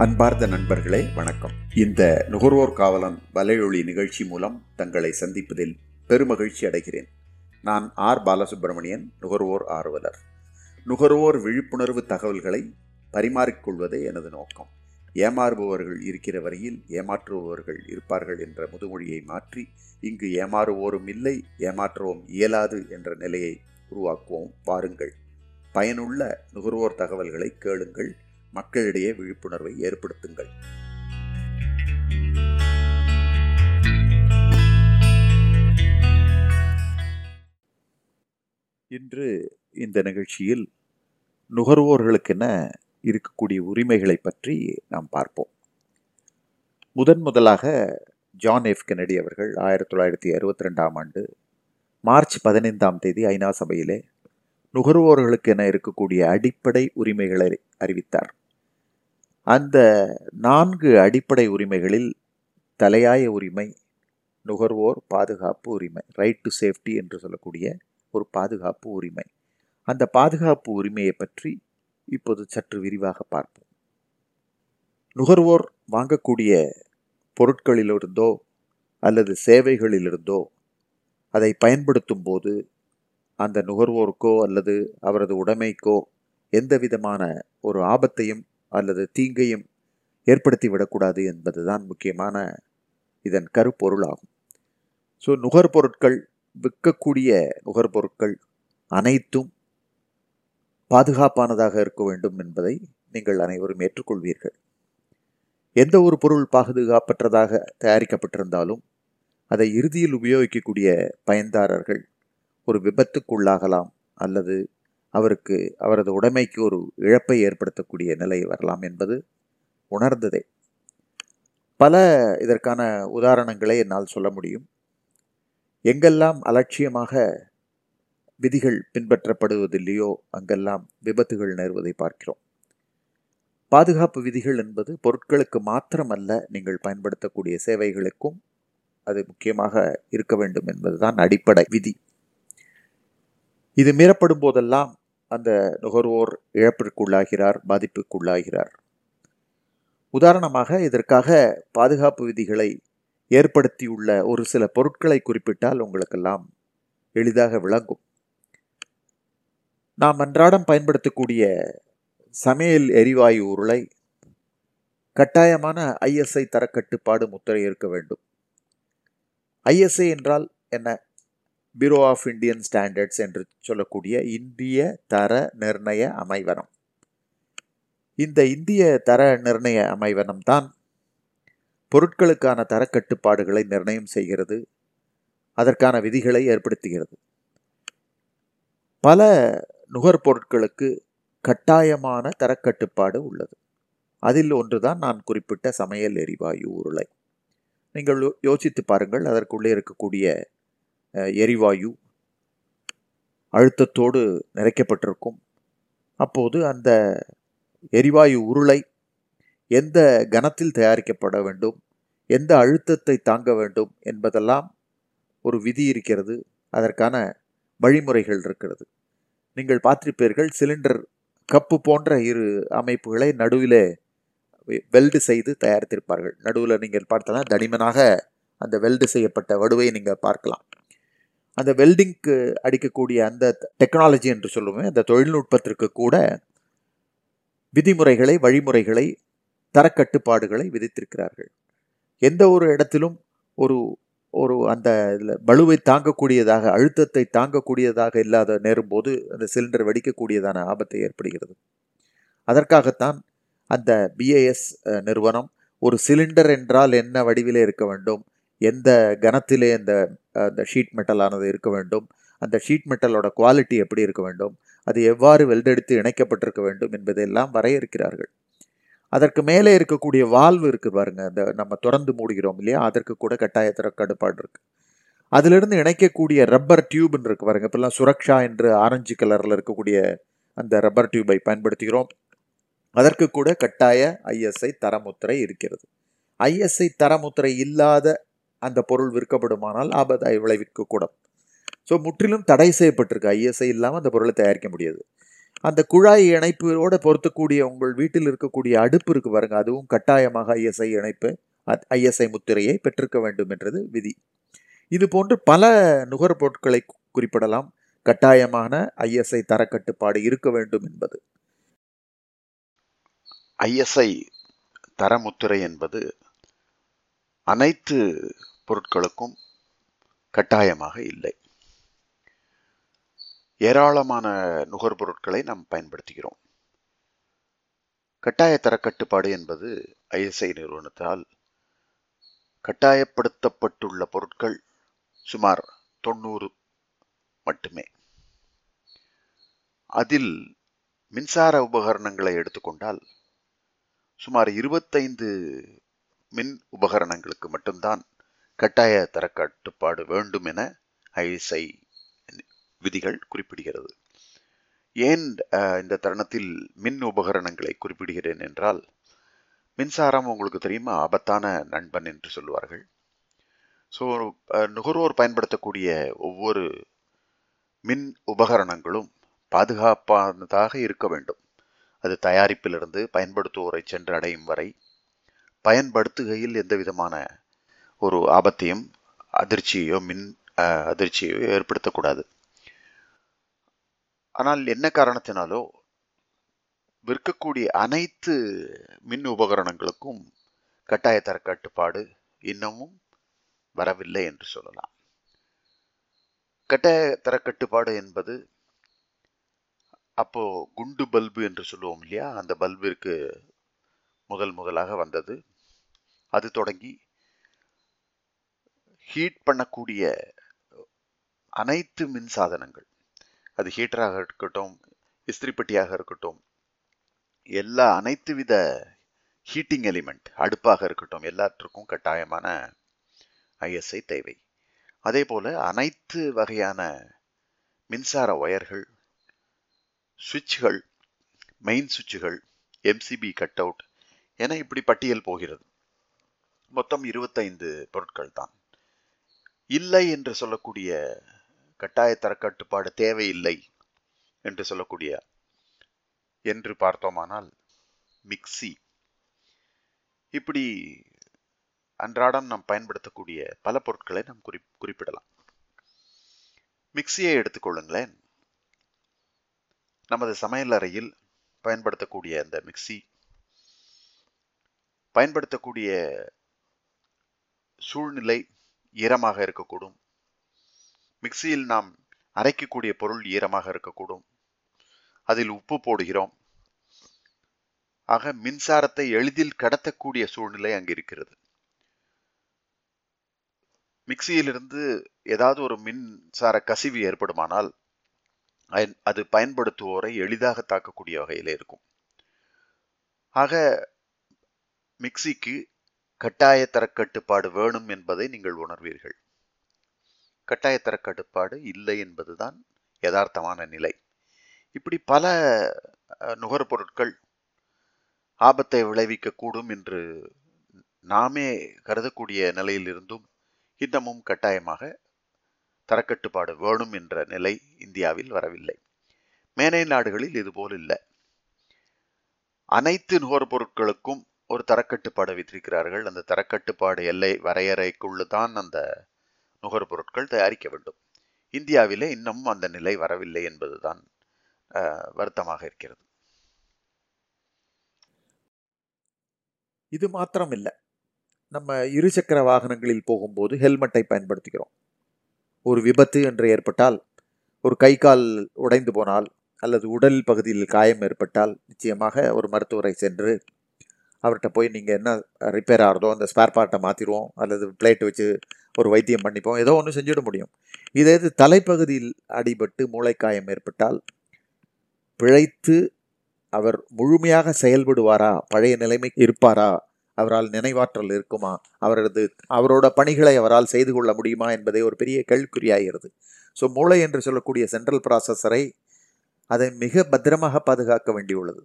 அன்பார்ந்த நண்பர்களே வணக்கம். இந்த நுகர்வோர் காவலன் வலையொலி நிகழ்ச்சி மூலம் தங்களை சந்திப்பதில் பெருமகிழ்ச்சி அடைகிறேன். நான் ஆர். பாலசுப்ரமணியன் நுகர்வோர் ஆர்வலர். நுகர்வோர் விழிப்புணர்வு தகவல்களை பரிமாறிக்கொள்வதே எனது நோக்கம். ஏமாறுபவர்கள் இருக்கிற வரையில் ஏமாற்றுபவர்கள் இருப்பார்கள் என்ற முதுமொழியை மாற்றி இங்கு ஏமாறுவோரும் இல்லை ஏமாற்றுவோம் இயலாது என்ற நிலையை உருவாக்குவோம். வாருங்கள். பயனுள்ள நுகர்வோர் தகவல்களை கேளுங்கள். மக்களிடையே விழிப்புணர்வை ஏற்படுத்துங்கள். இன்று இந்த நிகழ்ச்சியில் நுகர்வோர்களுக்கென இருக்கக்கூடிய உரிமைகளை பற்றி நாம் பார்ப்போம். முதன் முதலாக ஜான் எஃப் கெனடி அவர்கள் ஆயிரத்தி தொள்ளாயிரத்தி அறுபத்தி ரெண்டாம் ஆண்டு மார்ச் பதினைந்தாம் தேதி ஐநா சபையிலே நுகர்வோர்களுக்கென இருக்கக்கூடிய அடிப்படை உரிமைகளை அறிவித்தார். அந்த நான்கு அடிப்படை உரிமைகளில் தலையாய உரிமை நுகர்வோர் பாதுகாப்பு உரிமை ரைட் டு சேஃப்டி என்று சொல்லக்கூடிய ஒரு பாதுகாப்பு உரிமை. அந்த பாதுகாப்பு உரிமையை பற்றி இப்போது சற்று விரிவாக பார்ப்போம். நுகர்வோர் வாங்கக்கூடிய பொருட்களிலிருந்தோ அல்லது சேவைகளிலிருந்தோ அதை பயன்படுத்தும் போது அந்த நுகர்வோருக்கோ அல்லது அவரது உடைமைக்கோ எந்த விதமான ஒரு ஆபத்தையும் அல்லது தீங்கையும் ஏற்படுத்திவிடக்கூடாது என்பதுதான் முக்கியமான இதன் கருப்பொருள் ஆகும் ஸோ நுகர்பொருட்கள் விற்கக்கூடிய நுகர்பொருட்கள் அனைத்தும் பாதுகாப்பானதாக இருக்க வேண்டும் என்பதை நீங்கள் அனைவரும் ஏற்றுக்கொள்வீர்கள். எந்த ஒரு பொருள் பாதுகாப்பற்றதாக தயாரிக்கப்பட்டிருந்தாலும் அதை இறுதியில் உபயோகிக்கக்கூடிய பயன்தாரர்கள் ஒரு விபத்துக்குள்ளாகலாம் அல்லது அவருக்கு அவரது உடைமைக்கு ஒரு இழப்பை ஏற்படுத்தக்கூடிய நிலை வரலாம் என்பது உணர்ந்ததே. பல இதற்கான உதாரணங்களை என்னால் சொல்ல முடியும். எங்கெல்லாம் அலட்சியமாக விதிகள் பின்பற்றப்படுவதில்லையோ அங்கெல்லாம் விபத்துகள் நேர்வதை பார்க்கிறோம். பாதுகாப்பு விதிகள் என்பது பொருட்களுக்கு மாத்திரமல்ல நீங்கள் பயன்படுத்தக்கூடிய சேவைகளுக்கும் அது முக்கியமாக இருக்க வேண்டும் என்பதுதான் அடிப்படை விதி. இது மீறப்படும் போதெல்லாம் அந்த நுகர்வோர் இழப்பிற்குள்ளாகிறார் பாதிப்புக்குள்ளாகிறார். உதாரணமாக இதற்காக பாதுகாப்பு விதிகளை ஏற்படுத்தியுள்ள ஒரு சில பொருட்களை குறிப்பிட்டால் உங்களுக்கெல்லாம் எளிதாக விளங்கும். நாம் அன்றாடம் பயன்படுத்தக்கூடிய சமையல் எரிவாயு உருளை கட்டாயமான ஐஎஸ்ஐ தரக்கட்டுப்பாடு முத்திரை இருக்க வேண்டும் ஐஎஸ்ஐ என்றால் என்ன? பியூரோ ஆஃப் இந்தியன் ஸ்டாண்டர்ட்ஸ் என்று சொல்லக்கூடிய இந்திய தர நிர்ணய அமைவனம். இந்த இந்திய தர நிர்ணய அமைவனம் தான் பொருட்களுக்கான தரக்கட்டுப்பாடுகளை நிர்ணயம் செய்கிறது அதற்கான விதிகளை ஏற்படுத்துகிறது. பல நுகர்பொருட்களுக்கு கட்டாயமான தரக்கட்டுப்பாடு உள்ளது. அதில் ஒன்றுதான் நான் குறிப்பிட்ட சமையல் எரிவாயு உருளை. நீங்கள் யோசித்து பாருங்கள் அதற்குள்ளே இருக்கக்கூடிய எரிவாயு அழுத்தத்தோடு நிறைக்கப்பட்டிருக்கும். அப்போது அந்த எரிவாயு உருளை எந்த கனத்தில் தயாரிக்கப்பட வேண்டும்? எந்த அழுத்தத்தை தாங்க வேண்டும்? என்பதெல்லாம் ஒரு விதி இருக்கிறது. அதற்கான வழிமுறைகள் இருக்கிறது. நீங்கள் பார்த்திருப்பீர்கள் சிலிண்டர் கப்பு போன்ற இரு அமைப்புகளை நடுவிலே வெல்டு செய்து தயாரித்திருப்பார்கள். நடுவில் நீங்கள் பார்த்தனா தனிமனாக அந்த வெல்டு செய்யப்பட்ட வடுவை நீங்கள் பார்க்கலாம். அந்த வெல்டிங்க்கு அடிக்கக்கூடிய அந்த டெக்னாலஜி என்று சொல்லுவோமே அந்த தொழில்நுட்பத்திற்கு கூட விதிமுறைகளை வழிமுறைகளை தரக்கட்டுப்பாடுகளை விதித்திருக்கிறார்கள். எந்த ஒரு இடத்திலும் ஒரு ஒரு அந்த இதில் பலுவை தாங்கக்கூடியதாக அழுத்தத்தை தாங்கக்கூடியதாக இல்லாத நேரும்போது அந்த சிலிண்டர் வெடிக்கக்கூடியதான ஆபத்தை ஏற்படுகிறது. அதற்காகத்தான் அந்த பிஏஎஸ் நிறுவனம் ஒரு சிலிண்டர் என்றால் என்ன வடிவிலே இருக்க வேண்டும்? எந்த கனத்திலே அந்த அந்த ஷீட் மெட்டலானது இருக்க வேண்டும். அந்த ஷீட் மெட்டலோட குவாலிட்டி எப்படி இருக்க வேண்டும்? அது எவ்வாறு வெல்டெடுத்து இணைக்கப்பட்டிருக்க வேண்டும் என்பதையெல்லாம் வரையறுக்கிறார்கள். அதற்கு மேலே இருக்கக்கூடிய வால்வு இருக்கு பாருங்க அந்த நம்ம திறந்து மூடுகிறோம் இல்லையா? அதற்கு கூட கட்டாய கடுப்பாடு இருக்கு. அதிலிருந்து இணைக்கக்கூடிய ரப்பர் டியூப்னு இருக்கு பாருங்க இப்பெல்லாம் சுரக்ஷா என்று ஆரஞ்சு கலரில் இருக்கக்கூடிய அந்த ரப்பர் டியூபை பயன்படுத்துகிறோம். அதற்கு கூட கட்டாய ஐஎஸ்ஐ தரமுத்திரை இருக்கிறது. ஐஎஸ்ஐ தரமுத்திரை இல்லாத அந்த பொருள் விற்கப்படுமானால் ஆபத்தாய் விளைவிக்கக்கூடும் ஸோ முற்றிலும் தடை செய்யப்பட்டிருக்கு. ஐஎஸ்ஐ இல்லாமல் அந்த பொருளை தயாரிக்க முடியாது. அந்த குழாய் இணைப்போடு பொருத்தக்கூடிய உங்கள் வீட்டில் இருக்கக்கூடிய அடுப்பு இருக்கு பாருங்க. அதுவும் கட்டாயமாக ஐஎஸ்ஐ இணைப்பு ஐஎஸ்ஐ முத்திரையை பெற்றிருக்க வேண்டும் என்றது விதி. இது போன்று பல நுகர்பொருட்களை குறிப்பிடலாம். கட்டாயமான ஐஎஸ்ஐ தரக்கட்டுப்பாடு இருக்க வேண்டும் என்பது. ஐஎஸ்ஐ தரமுத்திரை என்பது அனைத்து பொருட்களுக்கும் கட்டாயமாக இல்லை. ஏராளமான நுகர்பொருட்களை நாம் பயன்படுத்துகிறோம். கட்டாய தரக்கட்டுப்பாடு என்பது ஐஎஸ்ஐ நிறுவனத்தால் கட்டாயப்படுத்தப்பட்டுள்ள பொருட்கள் சுமார் தொண்ணூறு மட்டுமே. அதில் மின்சார உபகரணங்களை எடுத்துக்கொண்டால் சுமார் இருபத்தைந்து மின் உபகரணங்களுக்கு மட்டும்தான் கட்டாய தரக்கட்டுப்பாடு வேண்டும் என ஐஎஸ்ஐ விதிகள் குறிப்பிடுகிறது. ஏன் இந்த தருணத்தில் மின் உபகரணங்களை குறிப்பிடுகிறேன் என்றால் மின்சாரம் உங்களுக்கு தெரியுமா? ஆபத்தான நண்பன் என்று சொல்லுவார்கள். ஸோ நுகர்வோர் பயன்படுத்தக்கூடிய ஒவ்வொரு மின் உபகரணங்களும் பாதுகாப்பானதாக இருக்க வேண்டும். அது தயாரிப்பிலிருந்து பயன்படுத்துவோரை சென்று அடையும் வரை பயன்படுத்துகையில் எந்த விதமான ஒரு ஆபத்தையும் அதிர்ச்சியோ மின் அதிர்ச்சியோ ஏற்படுத்தக்கூடாது. ஆனால் என்ன காரணத்தினாலோ விற்கக்கூடிய அனைத்து மின் உபகரணங்களுக்கும் கட்டாய தர கட்டுப்பாடு இன்னமும் வரவில்லை என்று சொல்லலாம். கட்டாய தர கட்டுப்பாடு என்பது அப்போ குண்டு பல்பு என்று சொல்லுவோம் இல்லையா? அந்த பல்பிற்கு முதல் முதலாக வந்தது. அது தொடங்கி ஹீட் பண்ணக்கூடிய அனைத்து மின் சாதனங்கள் அது ஹீட்டராக இருக்கட்டும் இஸ்திரிப்பட்டியாக இருக்கட்டும் எல்லா அனைத்து வித ஹீட்டிங் எலிமெண்ட் அடுப்பாக இருக்கட்டும் எல்லாற்றுக்கும் கட்டாயமான ஐஎஸ்ஐ தேவை. அதே போல் அனைத்து வகையான மின்சார ஒயர்கள் சுவிட்சுகள் மெயின் சுவிட்சுகள் எம்சிபி கட் அவுட் என இப்படி பட்டியல் போகிறது. மொத்தம் இருபத்தைந்து பொருட்கள் தான் இல்லை என்று சொல்லக்கூடிய கட்டாய தரக்கட்டுப்பாடு தேவையில்லை என்று சொல்லக்கூடிய என்று பார்த்தோமானால் மிக்சி இப்படி அன்றாடம் நாம் பயன்படுத்தக்கூடிய பல பொருட்களை நாம் குறி குறிப்பிடலாம். மிக்சியை எடுத்துக்கொள்ளுங்களேன் நமது சமையல் அறையில் பயன்படுத்தக்கூடிய அந்த மிக்சி பயன்படுத்தக்கூடிய சூழ்நிலை ஈரமாக இருக்கக்கூடும். மிக்சியில் நாம் அரைக்கக்கூடிய பொருள் ஈரமாக இருக்கக்கூடும். அதில் உப்பு போடுகிறோம். ஆக மின்சாரத்தை எளிதில் கடத்தக்கூடிய சூழ்நிலை அங்கு இருக்கிறது. மிக்சியிலிருந்து ஏதாவது ஒரு மின்சார கசிவு ஏற்படுமானால் அது பயன்படுத்துவோரை எளிதாக தாக்கக்கூடிய வகையில் இருக்கும். ஆக மிக்சிக்கு கட்டாய தரக்கட்டுப்பாடு வேணும் என்பதை நீங்கள் உணர்வீர்கள். கட்டாய தரக்கட்டுப்பாடு இல்லை என்பதுதான் யதார்த்தமான நிலை. இப்படி பல நுகர்பொருட்கள் ஆபத்தை விளைவிக்கக்கூடும் என்று நாமே கருதக்கூடிய நிலையிலிருந்தும் இன்னமும் கட்டாயமாக தரக்கட்டுப்பாடு வேணும் என்ற நிலை இந்தியாவில் வரவில்லை. மேனை நாடுகளில் இதுபோல் இல்லை. அனைத்து நுகர்பொருட்களுக்கும் ஒரு தரக்கட்டுப்பாடு வைத்திருக்கிறார்கள் அந்த தரக்கட்டுப்பாடு எல்லை வரையறைக்குள்ளு தான் அந்த நுகர்பொருட்கள் தயாரிக்க வேண்டும். இந்தியாவிலே இன்னும் அந்த நிலை வரவில்லை என்பதுதான் வருத்தமாக இருக்கிறது. இது மாத்திரம் இல்லை நம்ம இருசக்கர வாகனங்களில் போகும்போது ஹெல்மெட்டை பயன்படுத்துகிறோம். ஒரு விபத்து என்று ஏற்பட்டால் ஒரு கை கால் உடைந்து போனால் அல்லது உடல் பகுதியில் காயம் ஏற்பட்டால் நிச்சயமாக ஒரு மருத்துவரை சென்று அவர்கிட்ட போய் நீங்கள் என்ன ரிப்பேர் ஆகிறதோ அந்த ஸ்பேர் பார்ட்டை மாற்றிடுவோம் அல்லது பிளேட் வச்சு ஒரு வைத்தியம் பண்ணிப்போம் ஏதோ ஒன்று செஞ்சிட முடியும். இதே இது தலைப்பகுதியில் அடிபட்டு மூளைக்காயம் ஏற்பட்டால் பிழைத்து அவர் முழுமையாக செயல்படுவாரா? பழைய நிலைமை இருப்பாரா? அவரால் நினைவாற்றல் இருக்குமா? அவரது அவரோட பணிகளை அவரால் செய்து கொள்ள முடியுமா என்பதை ஒரு பெரிய கேள்விக்குறியாகிறது. ஸோ மூளை என்று சொல்லக்கூடிய சென்ட்ரல் ப்ராசஸரை அதை மிக பத்திரமாக பாதுகாக்க வேண்டியுள்ளது.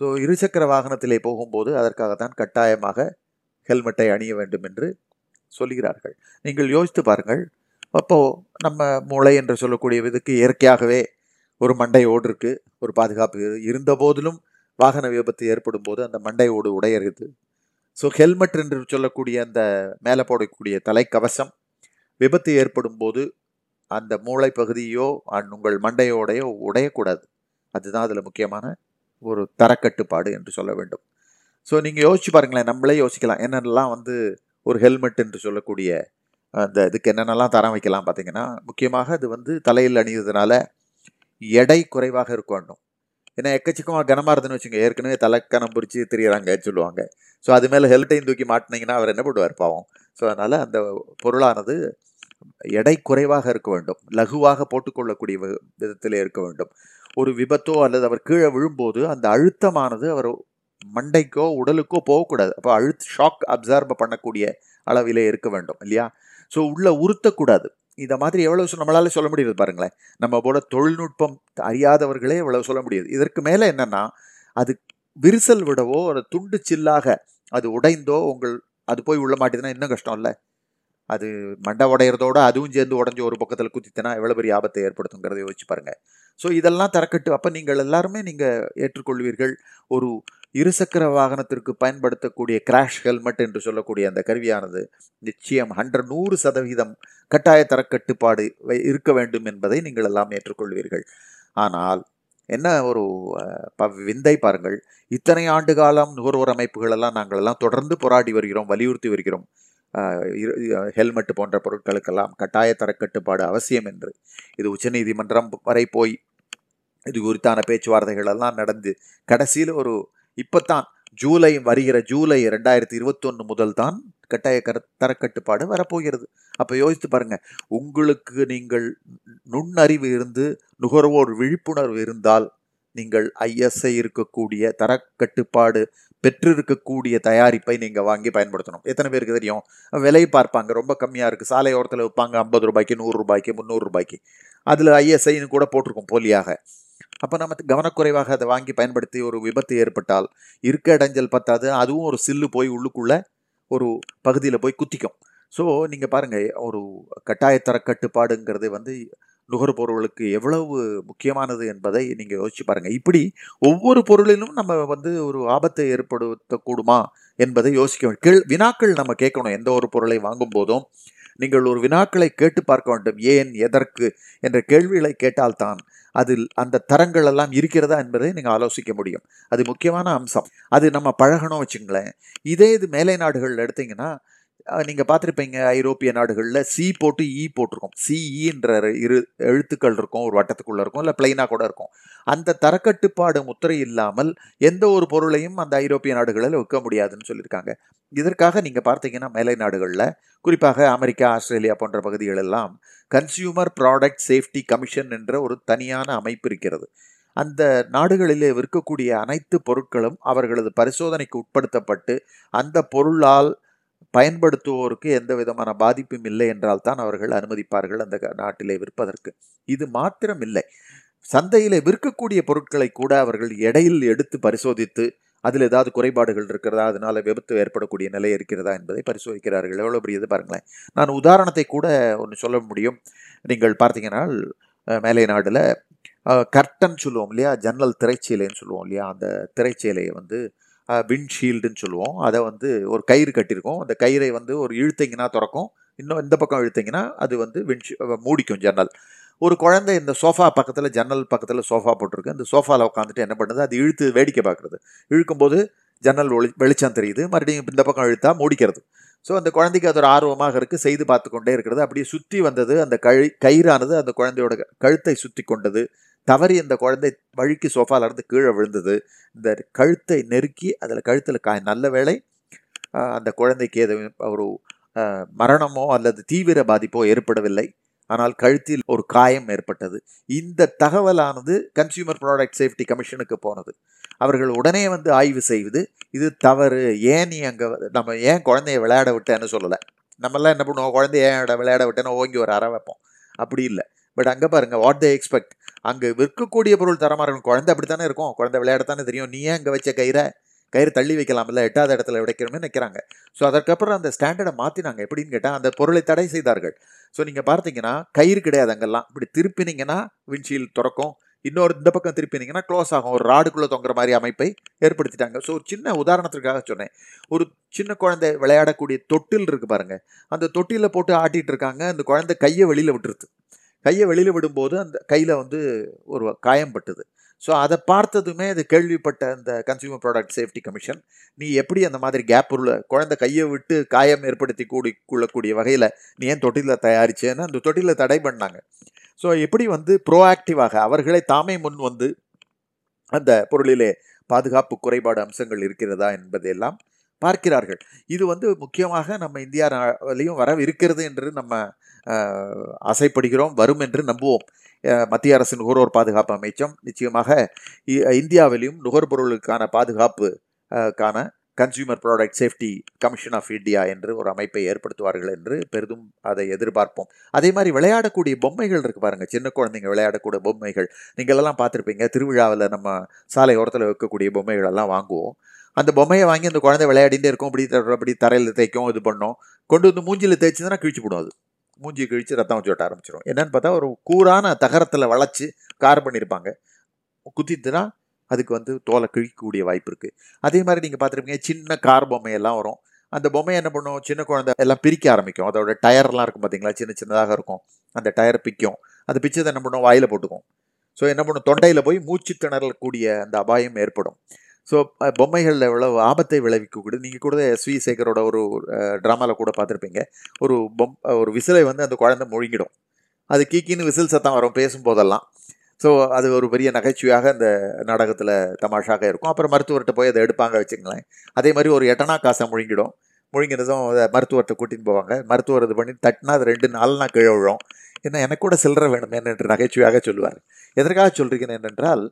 ஸோ இருசக்கர வாகனத்திலே போகும்போது அதற்காகத்தான் கட்டாயமாக ஹெல்மெட்டை அணிய வேண்டும் என்று சொல்கிறார்கள். நீங்கள் யோசித்து பாருங்கள். அப்போது நம்ம மூளை என்று சொல்லக்கூடிய இதுக்கு இயற்கையாகவே ஒரு மண்டை ஓடு இருக்குது ஒரு பாதுகாப்பு இருந்த போதிலும் வாகன விபத்து ஏற்படும் போது அந்த மண்டை ஓடு உடையறது. ஸோ ஹெல்மெட் என்று சொல்லக்கூடிய அந்த மேலே போடக்கூடிய தலைக்கவசம் விபத்து ஏற்படும் போது அந்த மூளை பகுதியோ உங்கள் மண்டையோடையோ உடையக்கூடாது. அதுதான் அதில் முக்கியமான ஒரு தரக்கட்டுப்பாடு என்று சொல்ல வேண்டும். ஸோ நீங்கள் யோசிச்சு பாருங்களேன் நம்மளே யோசிக்கலாம். என்னென்னலாம் வந்து ஒரு ஹெல்மெட் என்று சொல்லக்கூடிய அந்த இதுக்கு என்னென்னலாம் தரம் வைக்கலாம் பார்த்தீங்கன்னா முக்கியமாக அது வந்து தலையில் அணிவதனால எடை குறைவாக இருக்க வேண்டும். ஏன்னா எக்கச்சக்கமாக கனமாக இருந்துன்னு வச்சுங்க ஏற்கனவே தலைக்கணம் பிடிச்சி திரியிறாங்கன்னு சொல்லுவாங்க. ஸோ அது மேலே ஹெல்ட்டையும் தூக்கி மாட்டினீங்கன்னா அவர் என்ன பண்ணுவார்? பாவம். ஸோ அதனால் அந்த பொருளானது எடை குறைவாக இருக்க வேண்டும். லகுவாக போட்டுக்கொள்ளக்கூடிய வி- விதத்தில் இருக்க வேண்டும். ஒரு விபத்தோ அல்லது அவர் கீழே விழும்போது அந்த அழுத்தமானது அவர் மண்டைக்கோ உடலுக்கோ போகக்கூடாது. அப்போ அழுத்த ஷாக் அப்சார்ப பண்ணக்கூடிய அளவிலே இருக்க வேண்டும் இல்லையா? ஸோ உள்ளே உறுத்தக்கூடாது. இந்த மாதிரி எவ்வளோ நம்மளால் சொல்ல முடியுது பாருங்களேன். நம்ம போல தொழில்நுட்பம் அறியாதவர்களே எவ்வளோ சொல்ல முடியுது. இதற்கு மேலே என்னன்னா அது விரிசல் விடவோ ஒரு துண்டு சில்லாக அது உடைந்தோ உங்கள் அது போய் உள்ள மாட்டேதுன்னா இன்னும் கஷ்டம் இல்லை. அது மண்டை உடையிறதோட அதுவும் சேர்ந்து உடஞ்சி ஒரு பக்கத்தில் குத்தித்தனா எவ்வளோ பெரிய ஆபத்தை ஏற்படுத்துங்கிறத யோசிச்சு பாருங்கள் ஸோ இதெல்லாம் தரக்கட்டு. அப்போ நீங்கள் எல்லாருமே நீங்கள் ஏற்றுக்கொள்வீர்கள். ஒரு இருசக்கர வாகனத்திற்கு பயன்படுத்தக்கூடிய கிராஷ் ஹெல்மெட் என்று சொல்லக்கூடிய அந்த கருவியானது நிச்சயம் ஹண்ட்ரட் நூறு சதவீதம் கட்டாய தரக்கட்டுப்பாடு வை- இருக்க வேண்டும் என்பதை நீங்கள் எல்லாம் ஏற்றுக்கொள்வீர்கள். ஆனால் என்ன ஒரு ப- விந்தை பாருங்கள். இத்தனை ஆண்டு காலம் நுகர்வோர் அமைப்புகளெல்லாம் நாங்கள் எல்லாம் தொடர்ந்து போராடி வருகிறோம் வலியுறுத்தி வருகிறோம். ஹெல்மெட் போன்ற பொருட்களுக்கெல்லாம் கட்டாய தரக்கட்டுப்பாடு அவசியம் என்று. இது உச்சநீதிமன்றம் வரை போய் இது குறித்தான பேச்சுவார்த்தைகள் எல்லாம் நடந்து கடைசியில் ஒரு இப்போத்தான் ஜூலை வருகிற ஜூலை ரெண்டாயிரத்தி இருபத்தொன்று முதல் தான் கட்டாய கர தரக்கட்டுப்பாடு வரப்போகிறது. அப்போ யோசித்து பாருங்க உங்களுக்கு நீங்கள் நுண்ணறிவு இருந்து நுகர்வோர் விழிப்புணர்வு இருந்தால் நீங்கள் ஐஎஸ்ஐ இருக்கக்கூடிய தரக்கட்டுப்பாடு பெற்றிருக்கக்கூடிய தயாரிப்பை நீங்கள் வாங்கி பயன்படுத்தணும். எத்தனை பேருக்கு தெரியும்? விலை பார்ப்பாங்க. ரொம்ப கம்மியாக இருக்குது சாலை ஓரத்தில் விற்பாங்க. ஐம்பது ரூபாய்க்கு நூறு ரூபாய்க்கு முந்நூறு ரூபாய்க்கு. அதில் ஐஎஸ்ஐன்னு கூட போட்டிருக்கும் போலியாக. அப்போ நம்ம கவனக்குறைவாக அதை வாங்கி பயன்படுத்தி ஒரு விபத்து ஏற்பட்டால் இருக்க இடைஞ்சல் பத்தாது. அதுவும் ஒரு சில்லு போய் உள்ளுக்குள்ளே ஒரு பகுதியில் போய் குத்திக்கும். ஸோ நீங்கள் பாருங்கள் ஒரு கட்டாயத்தர கட்டுப்பாடுங்கிறது வந்து நுகர்பொருளுக்கு எவ்வளவு முக்கியமானது என்பதை நீங்கள் யோசிச்சு பாருங்கள் இப்படி ஒவ்வொரு பொருளிலும் நம்ம வந்து ஒரு ஆபத்தை ஏற்படுத்தக்கூடுமா என்பதை யோசிக்க வேண்டும் கேள் வினாக்கள் நம்ம கேட்கணும். எந்த ஒரு பொருளை வாங்கும் போதும் நீங்கள் ஒரு வினாக்களை கேட்டு பார்க்க வேண்டும். ஏன் எதற்கு என்ற கேள்விகளை கேட்டால்தான் அதில் அந்த தரங்கள் எல்லாம் இருக்கிறதா என்பதை நீங்கள் ஆலோசிக்க முடியும். அது முக்கியமான அம்சம். அது நம்ம பழகணும் வச்சுங்களேன். இதே இது மேலை நாடுகளில் எடுத்திங்கன்னா நீங்கள் பார்த்துருப்பீங்க ஐரோப்பிய நாடுகளில் சி போட்டு e இ போட்டிருக்கோம். சிஇன்ற e இரு எழுத்துக்கள் இருக்கும் ஒரு வட்டத்துக்குள்ளே இருக்கும் இல்லை பிளைனாக கூட இருக்கும். அந்த தரக்கட்டுப்பாடு முத்திரை இல்லாமல் எந்த ஒரு பொருளையும் அந்த ஐரோப்பிய நாடுகளில் விற்க முடியாதுன்னு சொல்லியிருக்காங்க. இதற்காக நீங்கள் பார்த்தீங்கன்னா மேலை நாடுகளில் குறிப்பாக அமெரிக்கா ஆஸ்திரேலியா போன்ற பகுதிகளெல்லாம் கன்சியூமர் ப்ராடக்ட் சேஃப்டி கமிஷன் என்ற ஒரு தனியான அமைப்பு இருக்கிறது. அந்த நாடுகளிலே விற்கக்கூடிய அனைத்து பொருட்களும் அவர்களது பரிசோதனைக்கு உட்படுத்தப்பட்டு அந்த பொருளால் பயன்படுத்துவோருக்கு எந்த விதமான பாதிப்பும் இல்லை என்றால் தான் அவர்கள் அனுமதிப்பார்கள் அந்த க- நாட்டிலே விற்பதற்கு. இது மாத்திரம் இல்லை சந்தையிலே விற்கக்கூடிய பொருட்களை கூட அவர்கள் எடையில் எடுத்து பரிசோதித்து அதில் ஏதாவது குறைபாடுகள் இருக்கிறதா அதனால விபத்து ஏற்படக்கூடிய நிலை இருக்கிறதா என்பதை பரிசோதிக்கிறார்கள். எவ்வளோ பெரிய இது பாருங்களேன். நான் உதாரணத்தை கூட ஒன்று சொல்ல முடியும். நீங்கள் பார்த்தீங்கன்னா மேலை நாடில் கர்டன் சொல்லுவோம் இல்லையா? ஜன்னல் திரைச்சீலைன்னு சொல்லுவோம் இல்லையா? அந்த திரைச்சீலையை வந்து விண்ட்ஷீல்டுன்னு சொல்லுவோம். அதை வந்து ஒரு கயிறு கட்டியிருக்கோம். அந்த கயிறை வந்து ஒரு இழுத்தீங்கன்னா திறக்கும். இன்னும் இந்த பக்கம் இழுத்தீங்கன்னா அது வந்து விண்ஷீ மூடிக்கும் ஜன்னல். ஒரு குழந்தை இந்த சோஃபா பக்கத்தில் ஜன்னல் பக்கத்தில் சோஃபா போட்டிருக்கு. அந்த சோஃபாவில் உட்காந்துட்டு என்ன பண்ணுது? அது இழுத்து வேடிக்கை பார்க்குறது. இழுக்கும்போது ஜன்னல் ஒளி வெளிச்சம் தெரியுது. மறுபடியும் இந்த பக்கம் இழுத்தா மூடிக்கிறது. ஸோ அந்த குழந்தைக்கு அது ஒரு ஆர்வமாக இருக்குது செய்து பார்த்து கொண்டே இருக்கிறது. அப்படியே சுற்றி வந்தது அந்த கழி கயிறானது அந்த குழந்தையோட கழுத்தை சுற்றி கொண்டது. தவறி அந்த குழந்தை வழுக்கி சோஃபால இருந்து கீழே விழுந்தது. இந்த கழுத்தை நெருக்கி அதில் கழுத்தில் காய் நல்ல வேளை அந்த குழந்தைக்கு எதுவும் ஒரு மரணமோ அல்லது தீவிர பாதிப்போ ஏற்படவில்லை. ஆனால் கழுத்தில் ஒரு காயம் ஏற்பட்டது. இந்த தகவலானது கன்சியூமர் ப்ராடக்ட் சேஃப்டி கமிஷனுக்கு போனது. அவர்கள் உடனே வந்து ஆய்வு செய்வது இது தவறு ஏன் நீ அங்கே நம்ம ஏன் குழந்தைய விளையாட விட்டேன்னு சொல்லலை. நம்மெல்லாம் என்ன பண்ணுவோம்? குழந்தைய ஏன் விளையாட விட்டேன்னு ஓங்கி ஒரு அற வைப்போம். அப்படி இல்லை. பட் அங்கே பாருங்கள் வாட் தே எக்ஸ்பெக்ட் அங்கே விற்கக்கூடிய பொருள் தரமாக இருக்கும் குழந்தை அப்படி தானே இருக்கும். குழந்தை விளையாடத்தானே தெரியும். நீ ஏன் அங்கே வச்ச கயிறை? கயிறு தள்ளி வைக்கலாம்ல. எட்டாவது இடத்துல வைக்கணுமே நிற்கிறாங்க ஸோ அதற்கப்புறம் அந்த ஸ்டாண்டர்டை மாற்றினாங்க எப்படின்னு கேட்டால் அந்த பொருளை தடை செய்தார்கள். ஸோ நீங்கள் பார்த்தீங்கன்னா கயிறு கிடையாது அங்கெல்லாம். இப்படி திருப்பினீங்கன்னா விண்ட்ஷீல்ட் திறக்கும். இன்னொரு இந்த பக்கம் திருப்பினீங்கன்னா க்ளோஸ் ஆகும். ஒரு ராடுக்குள்ளே தொங்குற மாதிரி அமைப்பை ஏற்படுத்திட்டாங்க. ஸோ ஒரு சின்ன உதாரணத்திற்காக சொன்னேன். ஒரு சின்ன குழந்தை விளையாடக்கூடிய தொட்டில் இருக்குது பாருங்கள் அந்த தொட்டிலில் போட்டு ஆட்டிகிட்டு இருக்காங்க. அந்த குழந்தை கையை வெளியில் விட்டுருது. கையை வெளியில் விடும்போது அந்த கையில் வந்து ஒரு காயம் பட்டுது ஸோ அதை பார்த்ததுமே அது கேள்விப்பட்ட அந்த கன்சியூமர் ப்ராடக்ட் சேஃப்டி கமிஷன் நீ எப்படி அந்த மாதிரி கேப் உள்ள குழந்தை கையை விட்டு காயம் ஏற்படுத்தி கூடி கொள்ளக்கூடிய வகையில் நீ ஏன் தொட்டிலில் தயாரிச்சேன்னு? அந்த தொட்டிலில் தடை பண்ணாங்க. ஸோ எப்படி வந்து ப்ரோஆக்டிவாக அவர்களே தாமே முன் வந்து அந்த பொருளிலே பாதுகாப்பு குறைபாடு அம்சங்கள் இருக்கிறதா என்பதையெல்லாம் பார்க்கிறார்கள். இது வந்து முக்கியமாக நம்ம இந்தியாவிலையும் வரவிருக்கிறது என்று நம்ம ஆசைப்படுகிறோம் வரும் என்று நம்புவோம். மத்திய அரசு நுகர்வோர் பாதுகாப்பு அமைச்சம் நிச்சயமாக இ- இந்தியாவிலும் நுகர்பொருளுக்கான பாதுகாப்பு அஹ், கான consumer product safety commission of India என்று ஒரு அமைப்பை ஏற்படுத்துவார்கள் என்று பெரிதும் அதை எதிர்பார்ப்போம். அதே மாதிரி விளையாடக்கூடிய பொம்மைகள் இருக்குது பாருங்கள் சின்ன குழந்தைங்க விளையாடக்கூடிய பொம்மைகள். நீங்களெல்லாம் பார்த்துருப்பீங்க. திருவிழாவில் நம்ம சாலை ஓரத்தில் வைக்கக்கூடிய பொம்மைகளெல்லாம் வாங்குவோம். அந்த பொம்மையை வாங்கி அந்த குழந்தை விளையாடிட்டே இருக்கும். அப்படி அப்படி தரையில் தேய்க்கும் இது பண்ணோம். கொண்டு வந்து மூஞ்சியில் தேய்ச்சதுன்னா கிழிச்சு போடும் அது. மூஞ்சி கிழித்து ரத்தம் வச்சு விட்ட ஆரம்பிச்சிடும் என்னன்னு பார்த்தா ஒரு கூரான தகரத்தில் வளைச்சி கார் பண்ணியிருப்பாங்க குத்திட்டுனா அதுக்கு வந்து தோலை கிழிக்கக்கூடிய வாய்ப்பு இருக்குது அதே மாதிரி நீங்கள் பார்த்துருப்பீங்க சின்ன கார் பொம்மையெல்லாம் வரும். அந்த பொம்மையை என்ன பண்ணும்? சின்ன குழந்தை எல்லாம் பிரிக்க ஆரம்பிக்கும். அதோட டயர்லாம் இருக்கும் பார்த்தீங்களா? சின்ன சின்னதாக இருக்கும். அந்த டயர் பிக்கும். அது பிச்சதை என்ன பண்ணும்? வாயில் போட்டுக்கும். ஸோ என்ன பண்ணும்? தொண்டையில் போய் மூச்சு திணறக்கூடிய அந்த அபாயம் ஏற்படும். ஸோ பொம்மைகளில் எவ்வளோ ஆபத்தை விளைவிக்கக்கூடிய நீங்கள் கூட எஸ் வி சேகரோட ஒரு ட்ராமாவில் கூட பார்த்துருப்பீங்க. ஒரு பொம் ஒரு விசிலை வந்து அந்த குழந்தை முழுங்கிடும். அது கீக்கின்னு விசில் சத்தம் வரும் பேசும்போதெல்லாம். ஸோ அது ஒரு பெரிய நகைச்சுவையாக அந்த நாடகத்தில் தமாஷாக இருக்கும். அப்புறம் மருத்துவர்கிட்ட போய் அதை எடுப்பாங்க வச்சுங்களேன் அதே மாதிரி ஒரு எட்டனா காசை முழுங்கிடும். முழுங்கினதும் அதை மருத்துவர்கிட்ட கூட்டின்னு போவாங்க. மருத்துவர் இது பண்ணி தட்டினா அது ரெண்டு நாள்னா கீழே விழும். ஏன்னா எனக்கு கூட சில்லற வேணும் என்று நகைச்சுவையாக சொல்லுவார். எதற்காக சொல்கிறீங்க என்னென்றால்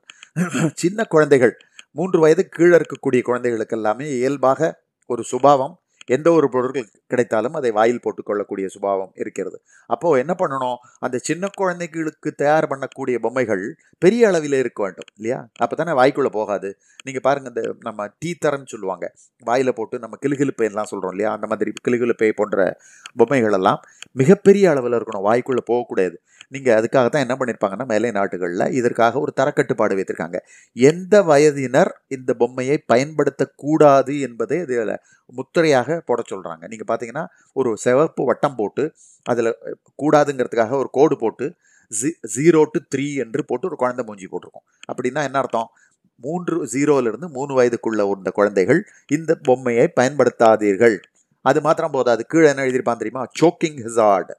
சின்ன குழந்தைகள் மூன்று வயது கீழே இருக்கக்கூடிய குழந்தைகளுக்கு எல்லாமே இயல்பாக ஒரு சுபாவம் எந்த ஒரு பொருட்கள் கிடைத்தாலும் அதை வாயில் போட்டுக்கொள்ளக்கூடிய சுபாவம் இருக்கிறது. அப்போ என்ன பண்ணணும்? அந்த சின்ன குழந்தைகளுக்கு தயார் பண்ணக்கூடிய பொம்மைகள் பெரிய அளவில் இருக்க வேண்டும் இல்லையா? அப்போ தானே வாய்க்குள்ளே போகாது. நீங்கள் பாருங்கள் இந்த நம்ம டீ தரன்னு சொல்லுவாங்க. வாயில் போட்டு நம்ம கிளுகிழுப்பை எல்லாம் சொல்கிறோம் இல்லையா? அந்த மாதிரி கிளுகிழுப்பை போன்ற பொம்மைகள் எல்லாம் மிகப்பெரிய அளவில் இருக்கணும். வாய்க்குள்ளே போகக்கூடாது. நீங்கள் அதுக்காக தான் என்ன பண்ணியிருப்பாங்கன்னா மேலை நாடுகளில் இதற்காக ஒரு தரக்கட்டுப்பாடு வைத்திருக்காங்க. எந்த வயதினர் இந்த பொம்மையை பயன்படுத்தக்கூடாது என்பதை இதில் முத்திரையாக போட சொல்கிறாங்க நீங்கள் பார்த்தீங்கன்னா ஒரு சிவப்பு வட்டம் போட்டு அதில் கூடாதுங்கிறதுக்காக ஒரு கோடு போட்டு ஜி ஜீரோ டு த்ரீ என்று போட்டு ஒரு குழந்தை மூஞ்சி போட்டிருக்கோம். அப்படின்னா என்ன அர்த்தம்? மூன்று ஜீரோலேருந்து மூணு வயதுக்குள்ள உள்ள குழந்தைகள் இந்த பொம்மையை பயன்படுத்தாதீர்கள். அது மாத்திரம் போதாது. கீழே என்ன எழுதியிருப்பான் தெரியுமா? சோக்கிங் ஹிசார்ட்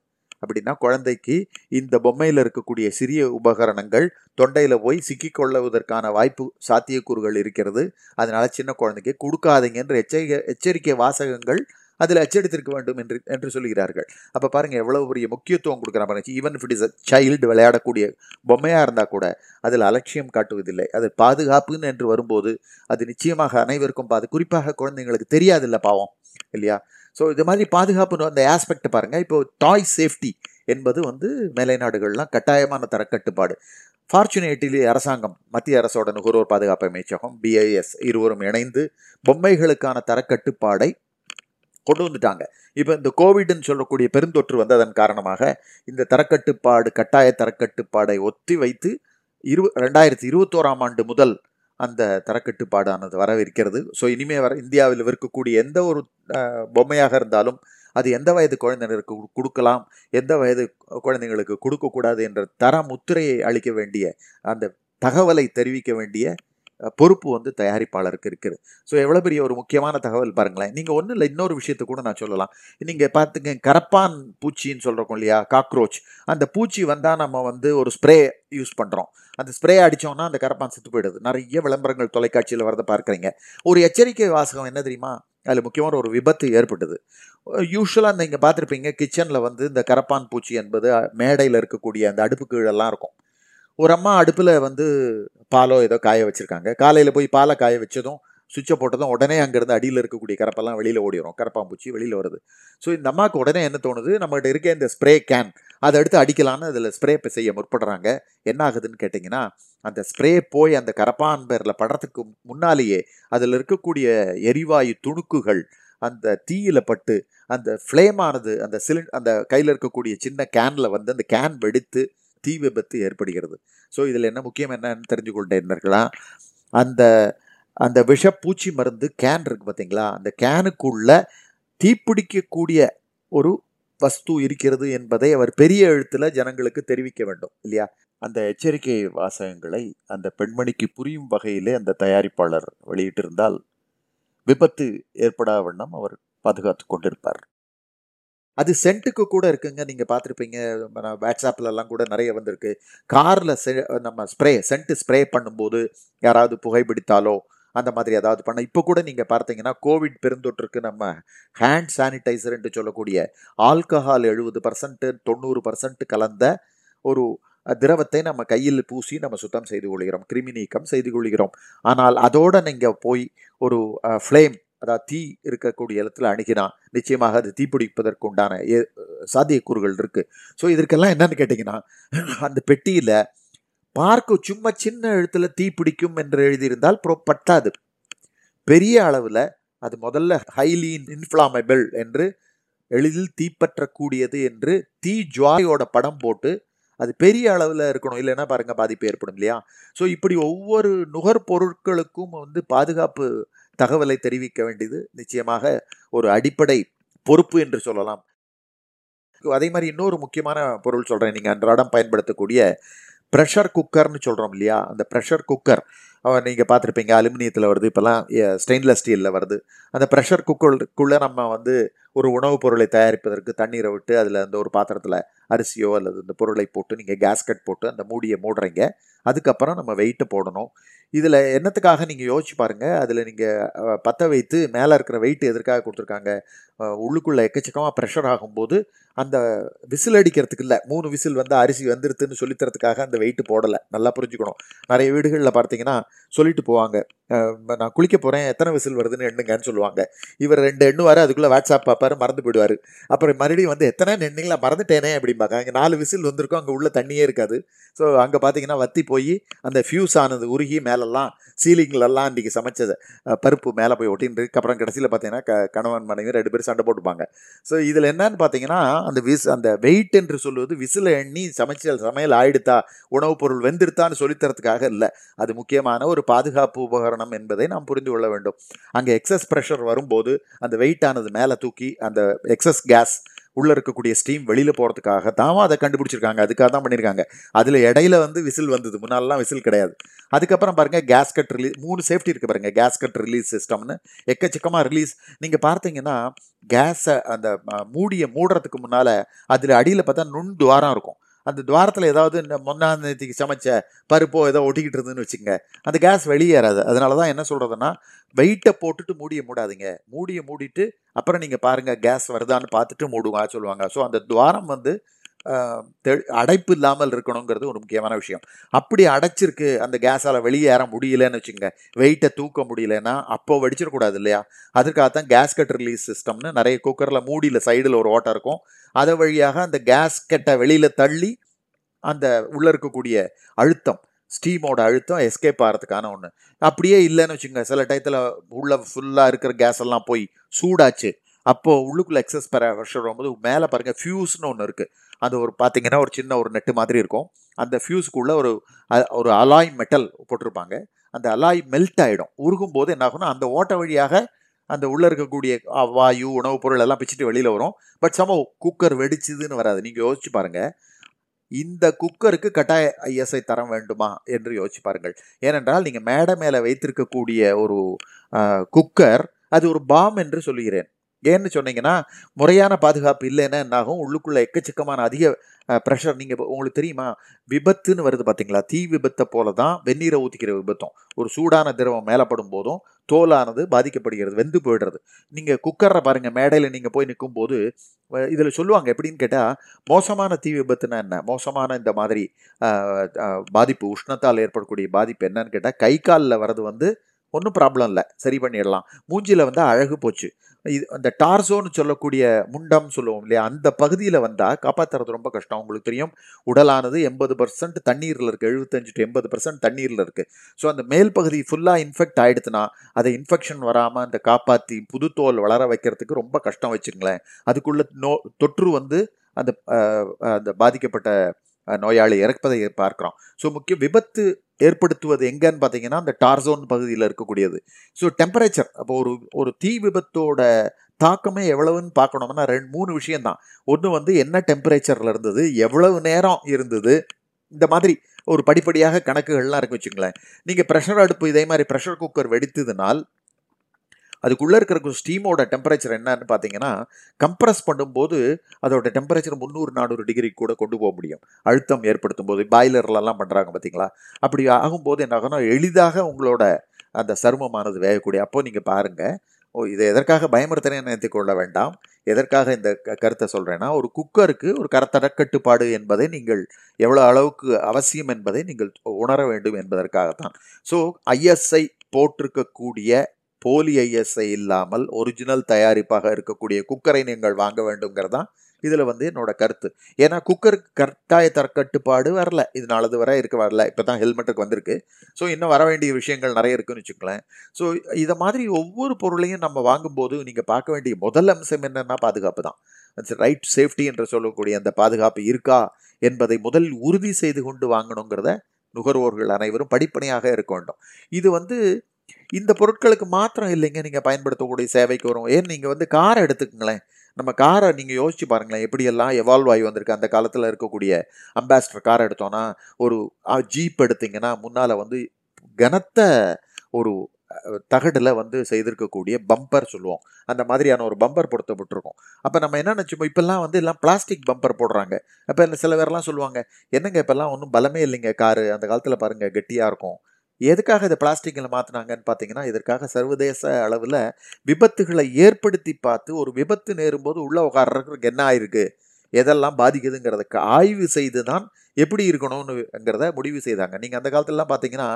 அப்படின்னா குழந்தைக்கு இந்த பொம்மையில் இருக்கக்கூடிய சிறிய உபகரணங்கள் தொண்டையில் போய் சிக்கிக்கொள்ளுவதற்கான வாய்ப்பு சாத்தியக்கூறுகள் இருக்கிறது. அதனால் சின்ன குழந்தைக்கு கொடுக்காதீங்க என்று எச்சரிக்கை எச்சரிக்கை வாசகங்கள் அதில் அச்சடித்திருக்க வேண்டும் என்று என்று சொல்கிறார்கள். அப்போ பாருங்கள் எவ்வளோ பெரிய முக்கியத்துவம் கொடுக்குறாங்க பாருங்க. Even if it is a child விளையாடக்கூடிய பொம்மையாக இருந்தால் கூட அதில் அலட்சியம் காட்டுவதில்லை. அது பாதுகாப்புன்னு என்று வரும்போது அது நிச்சயமாக அனைவருக்கும் பாது குறிப்பாக குழந்தைங்களுக்கு தெரியாதில்ல பாவம் இல்லையா? ஸோ இது மாதிரி பாதுகாப்பு அந்த ஆஸ்பெக்ட் பாருங்கள் இப்போ டாய் சேஃப்டி என்பது வந்து மேலை நாடுகள்லாம் கட்டாயமான தரக்கட்டுப்பாடு. ஃபார்ச்சுனேட்டிலி அரசாங்கம் மத்திய அரசோட நுகர்வோர் பாதுகாப்பு அமைச்சகம் பிஐஎஸ் இருவரும் இணைந்து பொம்மைகளுக்கான தரக்கட்டுப்பாடை கொண்டு வந்துட்டாங்க. இப்போ இந்த கோவிட்னு சொல்லக்கூடிய பெருந்தொற்று வந்ததன் காரணமாக இந்த தரக்கட்டுப்பாடு கட்டாய தரக்கட்டுப்பாடை ஒத்தி வைத்து இரு ரெண்டாயிரத்தி இருபத்தோராம் ஆண்டு முதல் அந்த தரக்கட்டுப்பாடானது வரவிருக்கிறது. ஸோ இனிமேல் வர இந்தியாவில் இருக்கக்கூடிய எந்த ஒரு பொம்மையாக இருந்தாலும் அது எந்த வயது குழந்தைகளுக்கு கு- கொடுக்கலாம் எந்த வயது குழந்தைங்களுக்கு கொடுக்கக்கூடாது என்ற தர முத்திரையை அளிக்க வேண்டிய அந்த தகவலை தெரிவிக்க வேண்டிய பொறுப்பு வந்து தயாரிப்பாளருக்கு இருக்குது. ஸோ எவ்வளோ பெரிய ஒரு முக்கியமான தகவல் பாருங்களேன். நீங்கள் ஒன்றும் இல்லை இன்னொரு விஷயத்தை கூட நான் சொல்லலாம். நீங்கள் பார்த்துங்க கரப்பான் பூச்சின்னு சொல்கிறோம் இல்லையா காக்ரோச். அந்த பூச்சி வந்தால் நம்ம வந்து ஒரு ஸ்ப்ரே யூஸ் பண்ணுறோம் அந்த ஸ்ப்ரே அடித்தோம்னா அந்த கரப்பான் செத்து போயிடுது. நிறைய விளம்பரங்கள் தொலைக்காட்சியில் வரதை பார்க்குறீங்க. ஒரு எச்சரிக்கை வாசகம் என்ன தெரியுமா? அதில் முக்கியமான ஒரு விபத்து ஏற்பட்டது. யூஸ்வலாக நீங்கள் பார்த்துருப்பீங்க கிச்சனில் வந்து இந்த கரப்பான் பூச்சி என்பது மேடையில் இருக்கக்கூடிய அந்த அடுப்பு கீழெல்லாம் இருக்கும். ஒரு அம்மா அடுப்பில் வந்து பாலோ ஏதோ காய வச்சுருக்காங்க. காலையில் போய் பாலை காய வச்சதும் சுவிட்சை போட்டதும் உடனே அங்கேருந்து அடியில் இருக்கக்கூடிய கரப்பெல்லாம் வெளியில் ஓடிடும் கரப்பாம்பூச்சி வெளியில் வருது. ஸோ இந்த அம்மாவுக்கு உடனே என்ன தோணுது? நம்மகிட்ட இருக்க இந்த ஸ்ப்ரே கேன் அதை எடுத்து அடிக்கலான்னு அதில் ஸ்ப்ரே செய்ய முற்படுறாங்க. என்ன ஆகுதுன்னு கேட்டிங்கன்னா அந்த ஸ்ப்ரே போய் அந்த கரப்பான் பேரில் படுறதுக்கு முன்னாலேயே அதில் இருக்கக்கூடிய எரிவாயு துணுக்குகள் அந்த தீயில பட்டு அந்த ஃப்ளேமானது அந்த சிலிண்ட் அந்த கையில் இருக்கக்கூடிய சின்ன கேனில் வந்து அந்த கேன் வெடித்து தீ விபத்து ஏற்படுகிறது. ஸோ இதில் என்ன முக்கியம் என்னன்னு தெரிஞ்சு கொண்டேன்னா அந்த அந்த விஷப்பூச்சி மருந்து கேன் இருக்குது பார்த்தீங்களா? அந்த கேனுக்குள்ள தீப்பிடிக்கக்கூடிய ஒரு வஸ்து இருக்கிறது என்பதை அவர் பெரிய எழுத்தில் ஜனங்களுக்கு தெரிவிக்க வேண்டும் இல்லையா? அந்த எச்சரிக்கை வாசகங்களை அந்த பெண்மணிக்கு புரியும் வகையிலே அந்த தயாரிப்பாளர் வெளியிட்டிருந்தால் விபத்து ஏற்படா வண்ணம் அவர் பாதுகாத்து கொண்டிருப்பார். அது சென்ட்டுக்கு கூட இருக்குங்க. நீங்கள் பார்த்துருப்பீங்க. வாட்ஸ்அப்லலாம் கூட நிறைய வந்திருக்கு. செ நம்ம ஸ்ப்ரே சென்ட்டு ஸ்ப்ரே பண்ணும்போது யாராவது புகைப்பிடித்தாலோ அந்த மாதிரி ஏதாவது பண்ண இப்போ கூட நீங்கள் பார்த்தீங்கன்னா கோவிட் பெருந்தொற்றுக்கு நம்ம ஹேண்ட் சானிடைசர்ன்ட்டு சொல்லக்கூடிய ஆல்கஹால் எழுபது பர்சன்ட்டு தொண்ணூறு பர்சன்ட் கலந்த ஒரு திரவத்தை நம்ம கையில் பூசி நம்ம சுத்தம் செய்து கொள்கிறோம். கிருமி நீக்கம் செய்து கொள்கிறோம். ஆனால் அதோடு நீங்கள் போய் ஒரு ஃப்ளேம் அதாவது தீ இருக்கக்கூடிய இடத்துல அணுகினா நிச்சயமாக அது தீப்பிடிப்பதற்கு உண்டான சாத்தியக்கூறுகள் இருக்குது ஸோ இதற்கெல்லாம் என்னன்னு கேட்டிங்கன்னா அந்த பெட்டியில் பார்க்க சும்மா சின்ன எழுத்தில் தீ பிடிக்கும் என்று எழுதியிருந்தால் ப்ரோ பட்டாது. பெரிய அளவில் அது முதல்ல ஹைலி இன்ஃப்ளாமபிள் என்று எளிதில் தீப்பற்றக்கூடியது என்று தீ ஜுவாயோட படம் போட்டு அது பெரிய அளவில் இருக்கணும். இல்லைன்னா பாருங்கள் பாதிப்பு ஏற்படும் இல்லையா? ஸோ இப்படி ஒவ்வொரு நுகர்பொருட்களுக்கும் வந்து பாதுகாப்பு தகவலை தெரிவிக்க வேண்டியது நிச்சயமாக ஒரு அடிப்படை பொறுப்பு என்று சொல்லலாம். அதே மாதிரி இன்னொரு முக்கியமான பொருள் சொல்கிறேன் நீங்கள் அன்றாடம் பயன்படுத்தக்கூடிய ப்ரெஷர் குக்கர்னு சொல்கிறோம் இல்லையா? அந்த ப்ரெஷர் குக்கர் நீங்கள் பார்த்துருப்பீங்க அலுமினியத்தில் வருது இப்போல்லாம் ஸ்டெயின்லெஸ் ஸ்டீலில் வருது. அந்த ப்ரெஷர் குக்கருக்குள்ளே நம்ம வந்து ஒரு உணவுப் பொருளை தயாரிப்பதற்கு தண்ணீரை விட்டு அதில் அந்த ஒரு பாத்திரத்தில் அரிசியோ அல்லது இந்த பொருளை போட்டு நீங்கள் கேஸ்கட் போட்டு அந்த மூடியை மூடுறீங்க. அதுக்கப்புறம் நம்ம வெயிட்டு போடணும். இதில் என்னத்துக்காக நீங்கள் யோசிச்சு பாருங்கள் அதில் நீங்கள் பற்ற வைத்து மேலே இருக்கிற வெயிட் எதற்காக கொடுத்துருக்காங்க? உள்ளுக்குள்ளே எக்கச்சக்கமாக ப்ரெஷர் ஆகும்போது அந்த விசில் அடிக்கிறதுக்கு இல்லை. மூணு விசில் வந்து அரிசி வந்துருதுன்னு சொல்லித்தரத்துக்காக அந்த வெயிட்டு போடலை. நல்லா புரிஞ்சுக்கணும். நிறைய வீடுகளில் பார்த்தீங்கன்னா சொல்லிட்டு போவாங்க. நான் குளிக்க போகிறேன் எத்தனை விசில் வருதுன்னு எண்ணுங்கன்னு சொல்லுவாங்க. இவர் ரெண்டு எண்ணுவார். அதுக்குள்ளே வாட்ஸ்அப் பார்ப்பார். மறந்து போயிடுவார். அப்புறம் மறுபடியும் வந்து எத்தனை எண்ணிங்களா? மறந்துட்டேனே அப்படிம்பாங்க. அங்கே நாலு விசில் வந்திருக்கும். அங்கே உள்ள தண்ணியே இருக்காது. ஸோ அங்கே பார்த்தீங்கன்னா வத்தி போய் அந்த ஃபியூஸ் ஆனது உருகி மேலே மேலெல்லாம் சீலிங்லெல்லாம் இன்றைக்கி சமைச்சது பருப்பு மேலே போய் ஒட்டின்னு அப்புறம் கடைசியில் பார்த்தீங்கன்னா க கணவன் மனைவி ரெண்டு பேரும் சண்டை போட்டுப்பாங்க. ஸோ இதில் என்னன்னு பார்த்தீங்கன்னா அந்த விஸ் அந்த வெயிட் என்று சொல்லுவது விசில் எண்ணி சமைச்சல் சமையல் ஆயிடுத்தா உணவுப் பொருள் வெந்திருத்தான்னு சொல்லித்தரத்துக்காக இல்லை. அது முக்கியமான ஒரு பாதுகாப்பு உபகரணம் என்பதை நாம் புரிந்து கொள்ள வேண்டும். அங்கே எக்ஸஸ் ப்ரெஷர் வரும்போது அந்த வெயிட் ஆனது மேலே தூக்கி அந்த எக்ஸஸ் கேஸ் உள்ளே இருக்கக்கூடிய ஸ்டீம் வெளியில் போகிறதுக்காக தான் அதை கண்டுபிடிச்சிருக்காங்க. அதுக்காக தான் பண்ணியிருக்காங்க அதில் இடையில வந்து விசில் வந்தது. முன்னாலெலாம் விசில் கிடையாது. அதுக்கப்புறம் பாருங்கள் கேஸ் கட் ரிலீஸ் மூணு சேஃப்டி இருக்குது பாருங்கள் கேஸ் கட் ரிலீஸ் சிஸ்டம்னு எக்கச்சக்கமாக ரிலீஸ் நீங்கள் பார்த்தீங்கன்னா கேஸை அந்த மூடியை மூடுறதுக்கு முன்னால் அதில் அடியில் பார்த்தா நுண் துவாரம் இருக்கும். அந்த துவாரத்தில் ஏதாவது இந்த முன்னாம் சமைச்ச பருப்போ ஏதோ ஒட்டிக்கிட்டு இருந்துன்னு வச்சுங்க அந்த கேஸ் வெளியேறாது. அதனால தான் என்ன சொல்கிறதுன்னா வெயிட்டை போட்டுட்டு மூடிய மூடாதீங்க. மூடிய மூடிட்டு அப்புறம் நீங்கள் பாருங்கள் கேஸ் வருதான்னு பார்த்துட்டு மூடுங்க சொல்லுவாங்க. ஸோ அந்த துவாரம் வந்து அடைப்பு இல்லாமல் இருக்கணுங்கிறது ஒரு முக்கியமான விஷயம். அப்படி அடைச்சிருக்கு அந்த கேஸால் வெளியேற முடியலன்னு வச்சுங்க வெயிட்டை தூக்க முடியலன்னா அப்போ வடிச்சிடக்கூடாது இல்லையா? அதுக்காகத்தான் கேஸ் கட் ரிலீஸ் சிஸ்டம்னு நிறைய குக்கரில் மூடியில் சைடில் ஒரு ஓட்டம் இருக்கும். அதை வழியாக அந்த கேஸ் கட்டை வெளியில் தள்ளி அந்த உள்ளே இருக்கக்கூடிய அழுத்தம் ஸ்டீமோட அழுத்தம் எஸ்கேப் ஆகிறதுக்கான ஒன்று அப்படியே இல்லைன்னு வச்சுங்க சில டயத்தில் உள்ளே ஃபுல்லாக இருக்கிற கேஸ் எல்லாம் போய் சூடாச்சு. அப்போது உள்ளுக்குள்ளே எக்ஸஸ் ப்ரெஷர் வரும்போது மேலே பாருங்கள் ஃபியூஸ்னு ஒன்று இருக்குது அது ஒரு பார்த்தீங்கன்னா ஒரு சின்ன ஒரு நெட்டு மாதிரி இருக்கும். அந்த ஃபியூஸுக்குள்ளே ஒரு ஒரு அலாய் மெட்டல் போட்டிருப்பாங்க. அந்த அலாய் மெல்ட் ஆகிடும் உருகும் போது என்ன ஆகும்னா அந்த ஓட்ட வழியாக அந்த உள்ளே இருக்கக்கூடிய வாயு உணவுப் பொருள் எல்லாம் பிச்சுட்டு வெளியில் வரும். பட் சமோ குக்கர் வெடிச்சிதுன்னு வராது. நீங்கள் யோசிச்சு பாருங்கள் இந்த குக்கருக்கு கட்டாய ஐஎஸ்ஐ தர வேண்டுமா என்று யோசிச்சு பாருங்கள். ஏனென்றால் நீங்கள் மேடை மேலே வைத்திருக்கக்கூடிய ஒரு குக்கர் அது ஒரு பாம் என்று சொல்லுகிறேன். ஏன்னு சொன்னீங்கன்னா முறையான பாதுகாப்பு இல்லைன்னா என்னாகும்? உள்ளுக்குள்ளே எக்கச்சக்கமான அதிக ப்ரெஷர் நீங்கள் உங்களுக்கு தெரியுமா? விபத்துன்னு வருது பார்த்தீங்களா தீ விபத்தை போல தான் வெந்நீரை ஊற்றிக்கிற விபத்தும். ஒரு சூடான திரவம் மேலப்படும் போதும் தோலானது பாதிக்கப்படுகிறது வெந்து போயிடுறது. நீங்கள் குக்கரை பாருங்கள் மேடையில் நீங்கள் போய் நிற்கும் போது இதில் சொல்லுவாங்க எப்படின்னு கேட்டால் மோசமான தீ விபத்துனா என்ன? மோசமான இந்த மாதிரி பாதிப்பு உஷ்ணத்தால் ஏற்படக்கூடிய பாதிப்பு என்னன்னு கேட்டால் கை காலில் வர்றது வந்து ஒன்றும் ப்ராப்ளம் இல்லை சரி பண்ணிடலாம். மூஞ்சியில் வந்து அழகு போச்சு. இது அந்த டார்சோன்னு சொல்லக்கூடிய முண்டம் சொல்லுவோம் இல்லையா? அந்த பகுதியில் வந்தால் காப்பாற்றுறது ரொம்ப கஷ்டம். உங்களுக்கு தெரியும் உடலானது எண்பது பர்சன்ட் தண்ணீரில் இருக்குது எழுபத்தஞ்சு டு எண்பது பர்சன்ட் தண்ணீரில் இருக்குது ஸோ அந்த மேல் பகுதி ஃபுல்லாக இன்ஃபெக்ட் ஆகிடுச்சுன்னா அதை இன்ஃபெக்ஷன் வராமல் அந்த காப்பாற்றி புது தோல் வளர வைக்கிறதுக்கு ரொம்ப கஷ்டம் வச்சுருங்களேன் அதுக்குள்ளே நோ தொற்று வந்து அந்த அந்த பாதிக்கப்பட்ட நோயாளி இறப்பதை பார்க்குறோம். ஸோ முக்கிய விபத்து ஏற்படுத்துவது எங்கன்னு பார்த்தீங்கன்னா அந்த டார்சோன் பகுதியில் இருக்கக்கூடியது. ஸோ டெம்பரேச்சர் அப்போ ஒரு ஒரு தீ விபத்தோட தாக்கமே எவ்வளவுன்னு பார்க்கணும்னா ரெண்டு மூணு விஷயம்தான். ஒன்று வந்து என்ன டெம்பரேச்சரில் இருந்தது எவ்வளவு நேரம் இருந்தது இந்த மாதிரி ஒரு படிப்படியாக கணக்குகள்லாம் இருக்கு வச்சுங்களேன் நீங்கள் ப்ரெஷர் அடுப்பு இதே மாதிரி ப்ரெஷர் குக்கர் வெடித்ததுனால் அதுக்குள்ளே இருக்கிற ஸ்டீமோட டெம்பரேச்சர் என்னன்னு பார்த்தீங்கன்னா கம்ப்ரஸ் பண்ணும்போது அதோட டெம்பரேச்சர் முந்நூறு நானூறு டிகிரி கூட கொண்டு போக முடியும். அழுத்தம் ஏற்படுத்தும் போது பாய்லர்லலாம் பண்ணுறாங்க பார்த்தீங்களா அப்படி ஆகும்போது என்ன எளிதாக உங்களோட அந்த சருமமானது வேகக்கூடிய. அப்போ நீங்கள் பாருங்கள் ஓ இதை எதற்காக பயமுறுத்தனே நினைத்து கொள்ள வேண்டாம். எதற்காக இந்த க- கருத்தை சொல்கிறேன்னா ஒரு குக்கருக்கு ஒரு கரத்தடக்கட்டுப்பாடு என்பதை நீங்கள் எவ்வளோ அளவுக்கு அவசியம் என்பதை நீங்கள் உணர வேண்டும் என்பதற்காகத்தான். ஸோ ஐஎஸ்ஐ போட்டிருக்கக்கூடிய போலி ஐஎஸ்ஐ இல்லாமல் ஒரிஜினல் தயாரிப்பாக இருக்கக்கூடிய குக்கரை நீங்கள் வாங்க வேண்டுங்கிறது தான் இதில் வந்து என்னோட கருத்து. ஏன்னா குக்கருக்கு கட்டாய தரக்கட்டுப்பாடு வரல. இது நாலது வரை இருக்க வரல. இப்போ தான் ஹெல்மெட்டுக்கு வந்திருக்கு. ஸோ இன்னும் வர வேண்டிய விஷயங்கள் நிறைய இருக்குன்னு வச்சுக்கலேன் ஸோ இதை மாதிரி ஒவ்வொரு பொருளையும் நம்ம வாங்கும்போது நீங்கள் பார்க்க வேண்டிய முதல் அம்சம் என்னன்னா பாதுகாப்பு தான். ரைட் சேஃப்டி என்று சொல்லக்கூடிய அந்த பாதுகாப்பு இருக்கா என்பதை முதலில் உறுதி செய்து கொண்டு வாங்கணுங்கிறத நுகர்வோர்கள் அனைவரும் படிப்பனையாக இருக்க வேண்டும். இது வந்து இந்த பொருட்களுக்கு மாத்திரம் இல்லைங்க நீங்கள் பயன்படுத்தக்கூடிய சேவைக்கு வரும். ஏன்? நீங்கள் வந்து காரை எடுத்துக்கங்களேன். நம்ம காரை நீங்கள் யோசிச்சு பாருங்களேன். எப்படியெல்லாம் எவால்வ் ஆகி வந்திருக்கு. அந்த காலத்தில் இருக்கக்கூடிய அம்பாஸ்டர் காரை எடுத்தோன்னா ஒரு ஜீப் எடுத்தீங்கன்னா முன்னால் வந்து கனத்த ஒரு தகடில் வந்து செய்திருக்கக்கூடிய பம்பர் சொல்லுவோம். அந்த மாதிரியான ஒரு பம்பர் பொருத்தப்பட்டிருக்கும். அப்போ நம்ம என்ன நினச்சோம் இப்போல்லாம் வந்து எல்லாம் பிளாஸ்டிக் பம்பர் போடுறாங்க. அப்போ சில பேர்லாம் சொல்லுவாங்க என்னங்க இப்போல்லாம் ஒன்றும் பலமே இல்லைங்க காரு. அந்த காலத்தில் பாருங்கள் கெட்டியாக இருக்கும். எதுக்காக இதை பிளாஸ்டிக்கில் மாற்றினாங்கன்னு பார்த்தீங்கன்னா இதற்காக சர்வதேச அளவில் விபத்துகளை ஏற்படுத்தி பார்த்து ஒரு விபத்து நேரும்போது உள்ள உட்கார்றதுக்கு என்ன ஆயிருக்கு? எதெல்லாம் பாதிக்குதுங்கிறதுக்கு ஆய்வு செய்து தான் எப்படி இருக்கணும்னுங்கிறத முடிவு செய்தாங்க. நீங்கள் அந்த காலத்துலலாம் பார்த்தீங்கன்னா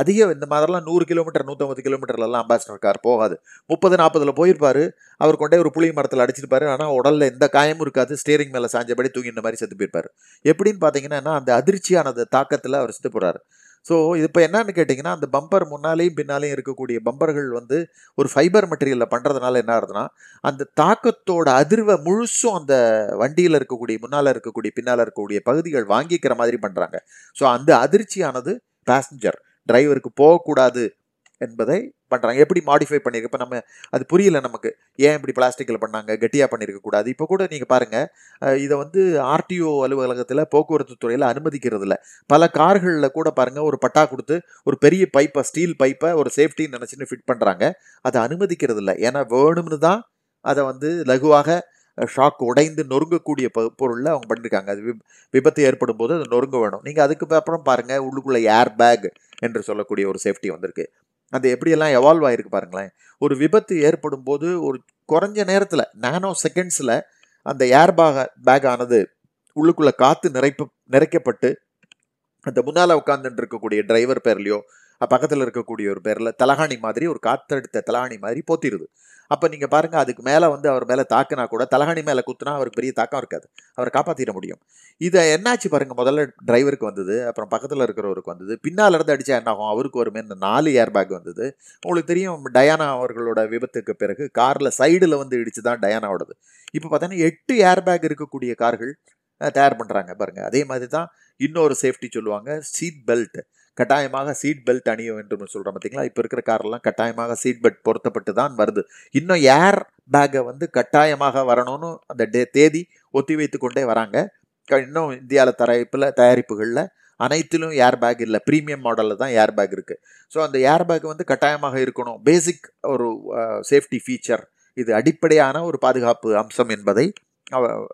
அதிக இந்த மாதிரிலாம் நூறு கிலோமீட்டர் நூற்றம்பது கிலோமீட்டர்லலாம் அம்பாசிடர் கார் போகாது. முப்பது நாற்பதில் போயிருப்பாரு. அவர் கொண்டே ஒரு புளி மரத்தில் அடிச்சிருப்பார். ஆனால் உடலில் எந்த காயமும் இருக்காது. ஸ்டேரிங் மேலே சாஞ்சபடி தூங்கின மாதிரி செத்து போயிருப்பாரு. எப்படின்னு பார்த்தீங்கன்னா அந்த அதிர்ச்சியானது தாக்கத்தில் அவர் செத்து போகிறார் ஸோ இது இப்போ என்னன்னு கேட்டிங்கன்னா அந்த பம்பர் முன்னாலேயும் பின்னாலேயும் இருக்கக்கூடிய பம்பர்கள் வந்து ஒரு ஃபைபர் மெட்டீரியலில் பண்ணுறதுனால என்ன ஆகுதுன்னா அந்த தாக்கத்தோட அதிர்வை முழுசும் அந்த வண்டியில் இருக்கக்கூடிய முன்னால் இருக்கக்கூடிய பின்னால் இருக்கக்கூடிய பகுதிகள் வாங்கிக்கிற மாதிரி பண்ணுறாங்க ஸோ அந்த அதிர்ச்சியானது பேசஞ்சர் டிரைவருக்கு போகக்கூடாது என்பதை பண்ணுறாங்க எப்படி மாடிஃபை பண்ணியிருக்கு இப்போ நம்ம அது புரியல நமக்கு. ஏன் இப்படி பிளாஸ்டிக்கில் பண்ணாங்க? கெட்டியாக பண்ணியிருக்கக்கூடாது இப்போ கூட நீங்கள் பாருங்கள் இதை வந்து ஆர்டிஓ அலுவலகத்தில் போக்குவரத்து துறையில் அனுமதிக்கிறது இல்லை. பல கார்களில் கூட பாருங்கள் ஒரு பட்டா கொடுத்து ஒரு பெரிய பைப்பை ஸ்டீல் பைப்பை ஒரு சேஃப்டின்னு நினச்சின்னு ஃபிட் பண்ணுறாங்க அதை அனுமதிக்கிறது இல்லை. ஏன்னா வேணும்னு தான் அதை வந்து லகுவாக ஷாக் உடைந்து நொறுங்கக்கூடிய பொ பொருளில் அவங்க பண்ணியிருக்காங்க அது விப் விபத்து ஏற்படும் போது அது நொறுங்க வேணும். நீங்கள் அதுக்கு அப்புறம் பாருங்கள் உள்ளுக்குள்ளே ஏர் பேக் என்று சொல்லக்கூடிய ஒரு சேஃப்டி வந்திருக்கு. அது எப்படியெல்லாம் எவால்வ் ஆகிருக்கு பாருங்களேன். ஒரு விபத்து ஏற்படும் போது ஒரு குறைஞ்ச நேரத்தில் நானோ செகண்ட்ஸில் அந்த ஏர் பேக் பேக் ஆனது உள்ளுக்குள்ளே காற்று நிறைப்பு நிறைக்கப்பட்டு அந்த முன்னால் உட்காந்துட்டு இருக்கக்கூடிய டிரைவர் பேர்லையோ பக்கத்தில் இருக்கக்கூடிய ஒரு பேரில் தலகாணி மாதிரி ஒரு காத்தெடுத்த தலகாணி மாதிரி போத்திடுது அப்போ நீங்கள் பாருங்கள் அதுக்கு மேலே வந்து அவர் மேலே தாக்குனா கூட தலகாணி மேலே குத்துனா அவருக்கு பெரிய தாக்கம் இருக்காது. அவரை காப்பாற்றிட முடியும். இதை என்னாச்சு பாருங்கள் முதல்ல டிரைவருக்கு வந்தது அப்புறம் பக்கத்தில் இருக்கிறவருக்கு வந்தது பின்னால் இருந்து அடித்தா என்ன ஆகும்? அவருக்கு ஒரு இந்த நாலு ஏர் பேக் வந்தது. உங்களுக்கு தெரியும் டயானா அவர்களோட விபத்துக்கு பிறகு காரில் சைடில் வந்து இடிச்சு தான் டயானாவோடது இப்போ பார்த்தோன்னா எட்டு ஏர் பேக் இருக்கக்கூடிய கார்கள் தயார் பண்ணுறாங்க பாருங்கள் அதே மாதிரி தான் இன்னொரு சேஃப்டி சொல்லுவாங்க சீட் பெல்ட் கட்டாயமாக சீட் பெல்ட் அணிய வேண்டும் சொல்கிறோம் பார்த்தீங்களா இப்போ இருக்கிற காரெல்லாம் கட்டாயமாக சீட் பெல்ட் பொருத்தப்பட்டு தான் வருது. இன்னும் ஏர் பேக்கை வந்து கட்டாயமாக வரணும்னு அந்த டே தேதி ஒத்தி வைத்து கொண்டே வராங்க. இன்னும் இந்தியாவில் தயாரிப்பில் தயாரிப்புகளில் அனைத்திலும் ஏர் பேக் இல்லை. ப்ரீமியம் மாடலில் தான் ஏர் பேக் இருக்குது ஸோ அந்த ஏர் பேக் வந்து கட்டாயமாக இருக்கணும். பேசிக் ஒரு சேஃப்டி ஃபீச்சர் இது அடிப்படையான ஒரு பாதுகாப்பு அம்சம் என்பதை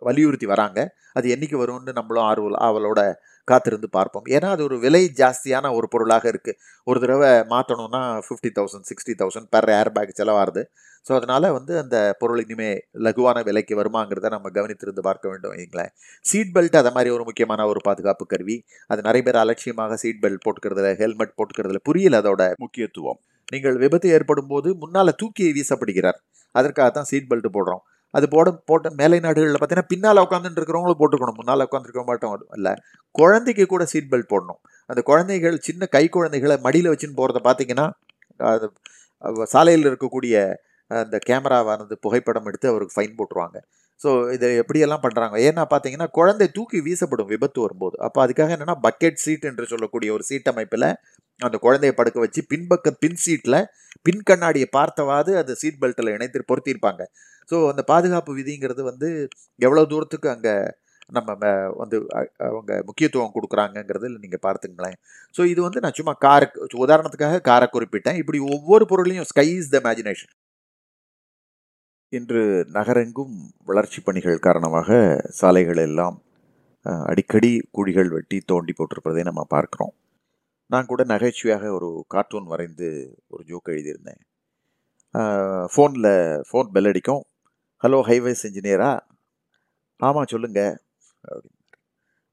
வலியுறுத்தி வராங்க. அது என்றைக்கு வரும்னு நம்மளும் ஆர்வல் அவளோட காத்திருந்து பார்ப்போம். ஏன்னா அது ஒரு விலை ஜாஸ்தியான ஒரு பொருளாக இருக்குது ஒரு தடவை மாற்றணும்னா fifty thousand sixty thousand per air bag செலவாகுது. ஸோ அதனால் வந்து அந்த பொருள் இனிமேல் லகுவான விலைக்கு வருமாங்கிறத நம்ம கவனித்திருந்து பார்க்க வேண்டும் வைங்களேன் சீட் பெல்ட் அதை மாதிரி ஒரு முக்கியமான ஒரு பாதுகாப்பு கருவி. அது நிறைய பேர் அலட்சியமாக சீட் பெல்ட் போட்டுக்கிறதுல ஹெல்மெட் போட்டுக்கிறதுல புரியல அதோட முக்கியத்துவம். நீங்கள் விபத்து ஏற்படும் போது முன்னால் தூக்கி வீசப்படுகிறார். அதற்காக தான் சீட் பெல்ட் போடுறோம். அது போட போட்ட மேலை நாடுகளில் பார்த்தீங்கன்னா பின்னால் உட்காந்துட்டு இருக்கிறவங்களும் போட்டுக்கணும். முன்னால் உட்காந்துருக்க மாட்டோம். இல்லை குழந்தைக்கு கூட சீட் பெல்ட் போடணும். அந்த குழந்தைகள் சின்ன கை குழந்தைகளை மடியில் வச்சுன்னு போகிறத பார்த்தீங்கன்னா அது சாலையில் இருக்கக்கூடிய அந்த கேமராவானது புகைப்படம் எடுத்து அவருக்கு ஃபைன் போட்டுருவாங்க. ஸோ இதை எப்படியெல்லாம் பண்ணுறாங்க ஏன்னா பார்த்தீங்கன்னா குழந்தை தூக்கி வீசப்படும் விபத்து வரும்போது. அப்போ அதுக்காக என்னென்னா பக்கெட் சீட் என்று சொல்லக்கூடிய ஒரு சீட் அமைப்பில் அந்த குழந்தையை படுக்க வச்சு பின்பக்க பின் சீட்டில் பின் கண்ணாடியை பார்த்தவாது அந்த சீட் பெல்ட்டில் இணைத்து பொருத்தியிருப்பாங்க. ஸோ அந்த பாதுகாப்பு விதிங்கிறது வந்து எவ்வளோ தூரத்துக்கு அங்கே நம்ம வந்து அவங்க முக்கியத்துவம் கொடுக்குறாங்கங்கிறது நீங்கள் பார்த்துங்களேன். ஸோ இது வந்து நான் சும்மா காரை உதாரணத்துக்காக காரை குறிப்பிட்டேன். இப்படி ஒவ்வொரு பொருளையும் ஸ்கை இஸ் த இமேஜினேஷன் இன்று நகரெங்கும் வளர்ச்சி பணிகள் காரணமாக சாலைகள் எல்லாம் அடிக்கடி குழிகள் வெட்டி தோண்டி போட்டிருப்பதை நம்ம பார்க்குறோம். நான் கூட நகைச்சுவையாக ஒரு கார்ட்டூன் வரைந்து ஒரு ஜோக் எழுதியிருந்தேன். ஃபோனில் ஃபோன் பெல் அடிக்கும். ஹலோ ஹைவேஸ் இன்ஜினியரா ஆமாம் சொல்லுங்கள் அப்படின்னு